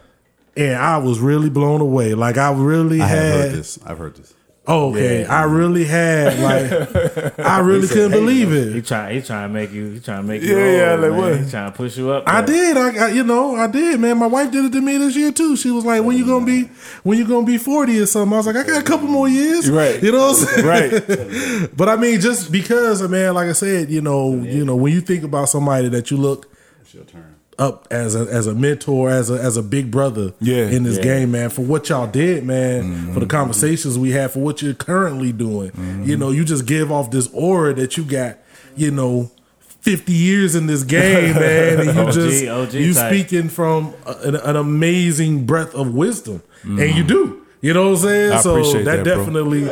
And I was really blown away. Like I really I have heard had this. I've heard this. Oh, okay. I really had *laughs* like I really couldn't believe it. He it. trying, he trying to make you, he trying to make you. Yeah, yeah, like man. what? He trying to push you up. I did. I, I you know, I did, man. My wife did it to me this year too. She was like, When you gonna be when you gonna be 40 or something? I was like, I got a couple more years. Right. You know what I'm saying? Right. *laughs* But I mean, just because, man, like I said, you know, you know, when you think about somebody that you look It's your turn. Up as a as a mentor, as a as a big brother Yeah. in this Yeah. game, man, for what y'all did, man, Mm-hmm. for the conversations we had, for what you're currently doing. You know, you just give off this aura that you got, you know, 50 years in this game, man, and you *laughs* OG, just OG you type. speaking from a- an, an amazing breadth of wisdom. And you do. You know what I'm saying? Mm-hmm. I so appreciate that, that, bro. definitely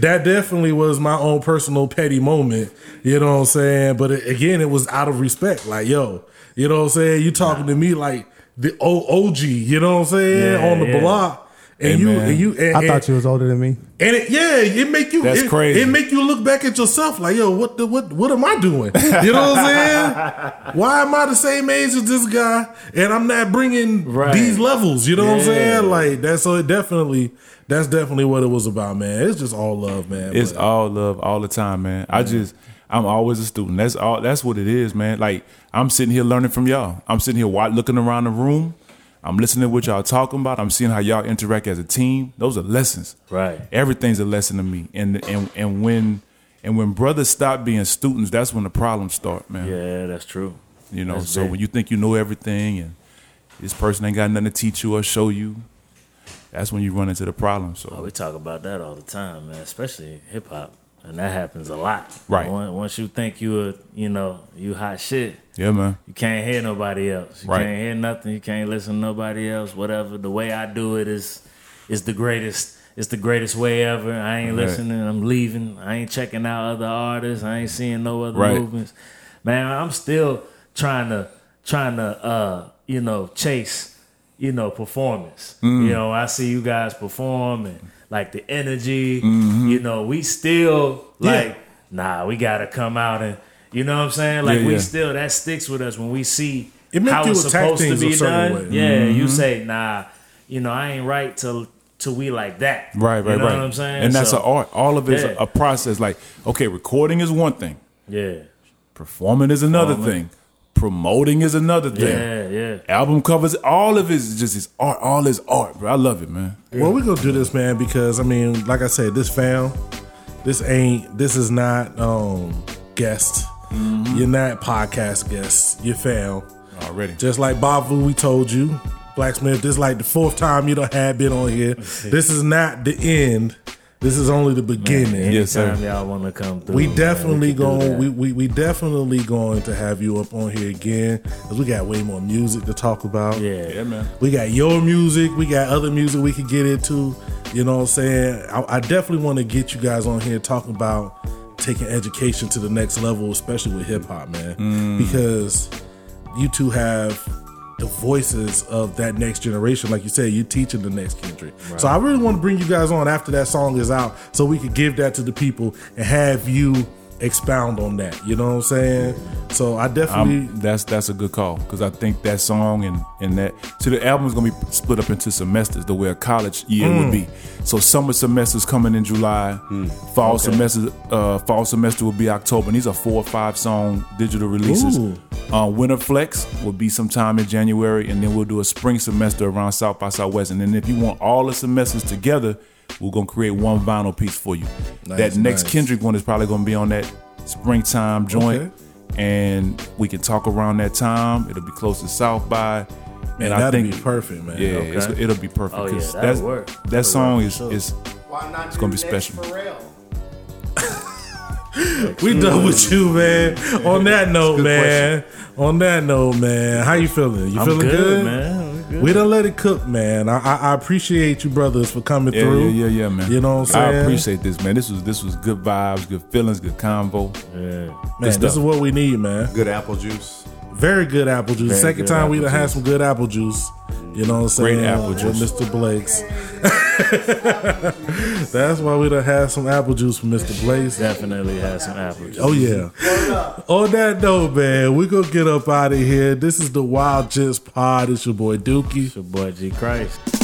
that definitely was my own personal petty moment. You know what I'm saying? But it, again, it was out of respect. Like, yo, you know what I'm saying? You talking to me like the O- OG, you know what I'm saying? Yeah, on the yeah. block. And Hey, you and you and, I and- thought you was older than me. and it, yeah, it make you That's it, crazy. It make you look back at yourself like, yo, what the what what am I doing? You know what I'm saying? *laughs* Why am I the same age as this guy and I'm not bringing Right. these levels? You know what I'm saying? Like that's so it definitely that's definitely what it was about, man. It's just all love, man. It's But- all love all the time, man. I just I'm always a student. That's all that's what it is, man. Like I'm sitting here learning from y'all. I'm sitting here looking around the room. I'm listening to what y'all talking about. I'm seeing how y'all interact as a team. Those are lessons. Right. Everything's a lesson to me. And and and when and when brothers stop being students, that's when the problems start, man. Yeah, that's true. You know, That's so big. when you think you know everything and this person ain't got nothing to teach you or show you, that's when you run into the problem. So Oh, we talk about that all the time, man. Especially hip hop, and that happens a lot. Right. Once, once you think you are, you know, you hot shit, yeah, man. you can't hear nobody else. You Right. can't hear nothing. You can't listen to nobody else. Whatever. The way I do it is, is the greatest. It's the greatest way ever. I ain't Right. listening. I'm leaving. I ain't checking out other artists. I ain't seeing no other Right. movements. Man, I'm still trying to trying to uh, you know chase you know performance. Mm. You know, I see you guys perform and like the energy. You know, we still Mm-hmm. Yeah. like nah. We gotta come out and you know what I'm saying. Like Yeah, we yeah. still that sticks with us when we see It how you it's supposed to be done. way. Yeah, you Mm-hmm. say nah. You know, I ain't right till till we like that. Right, right, right. you know right. What I'm saying, And that's So, an art. All of it's a, a process. Like, okay, recording is one thing. Yeah, Performing is another Performing. thing. Promoting is another thing. yeah, yeah. Album covers, all of it is just his art. All his art, bro. I love it, man. Well, we're gonna do this, man, because I mean, like I said, this found this ain't this is not um guest. You're not podcast guests. You're found. Already. Just like Bavu, we told you, Blacksmith, this is like the fourth time you don't have been on here. *laughs* This is not the end. This is only the beginning. Yes, sir. Anytime y'all want to come through, We definitely can do going we, we we definitely going to have you up on here again because we got way more music to talk about. yeah, Yeah, man. We got your music. We got other music we could get into. You know what I'm saying? I, I definitely want to get you guys on here talking about taking education to the next level, especially with hip hop, man. Mm. Because you two have the voices of that next generation. Like you said, you're teaching the next Kendrick. So I really want to bring you guys on after that song is out so we could give that to the people and have you expound on that. You know what I'm saying? So I definitely. Um, that's that's a good call because I think that song and and that so the album is gonna be split up into semesters the way a college year would be. So summer semesters coming in July, fall semester uh, fall semester will be October. And these are four or five song digital releases. Ooh. Uh, Winter Flex will be sometime in January, and then we'll do a spring semester around South by Southwest. And then if you want all the semesters together, we're gonna create one vinyl piece for you. Nice, that next nice. Kendrick one is probably gonna be on that springtime joint Okay. and we can talk around that time. It'll be close to South by, Man, and I that'd think be perfect, man. yeah, it's, Okay. it'll be perfect. Oh, yeah, 'cause that'll that's- work. That That'll song work is sure. is Why not It's gonna be special. *laughs* We done with you, man. On that note, man. On that note, man. How you feeling? You I'm feeling good, good, man. We good. We done let it cook, man. I, I, I appreciate you brothers for coming Yeah, through. yeah, yeah, yeah, man. You know what I'm saying? I appreciate this, man. This was this was good vibes, good feelings, good convo. Yeah. Man, Good this is what we need, man. Good apple juice. Very good apple juice. Very Second time we done had some good apple juice. You know what I'm saying? Great apple With juice. Mr. Blake's. *laughs* That's why we done had some apple juice from Mr. Blake's. Definitely had some apple juice. Oh yeah. On that note, man, we gonna get up out of here. This is the Wild Gents Pod. It's your boy Dookie. Your boy G Christ.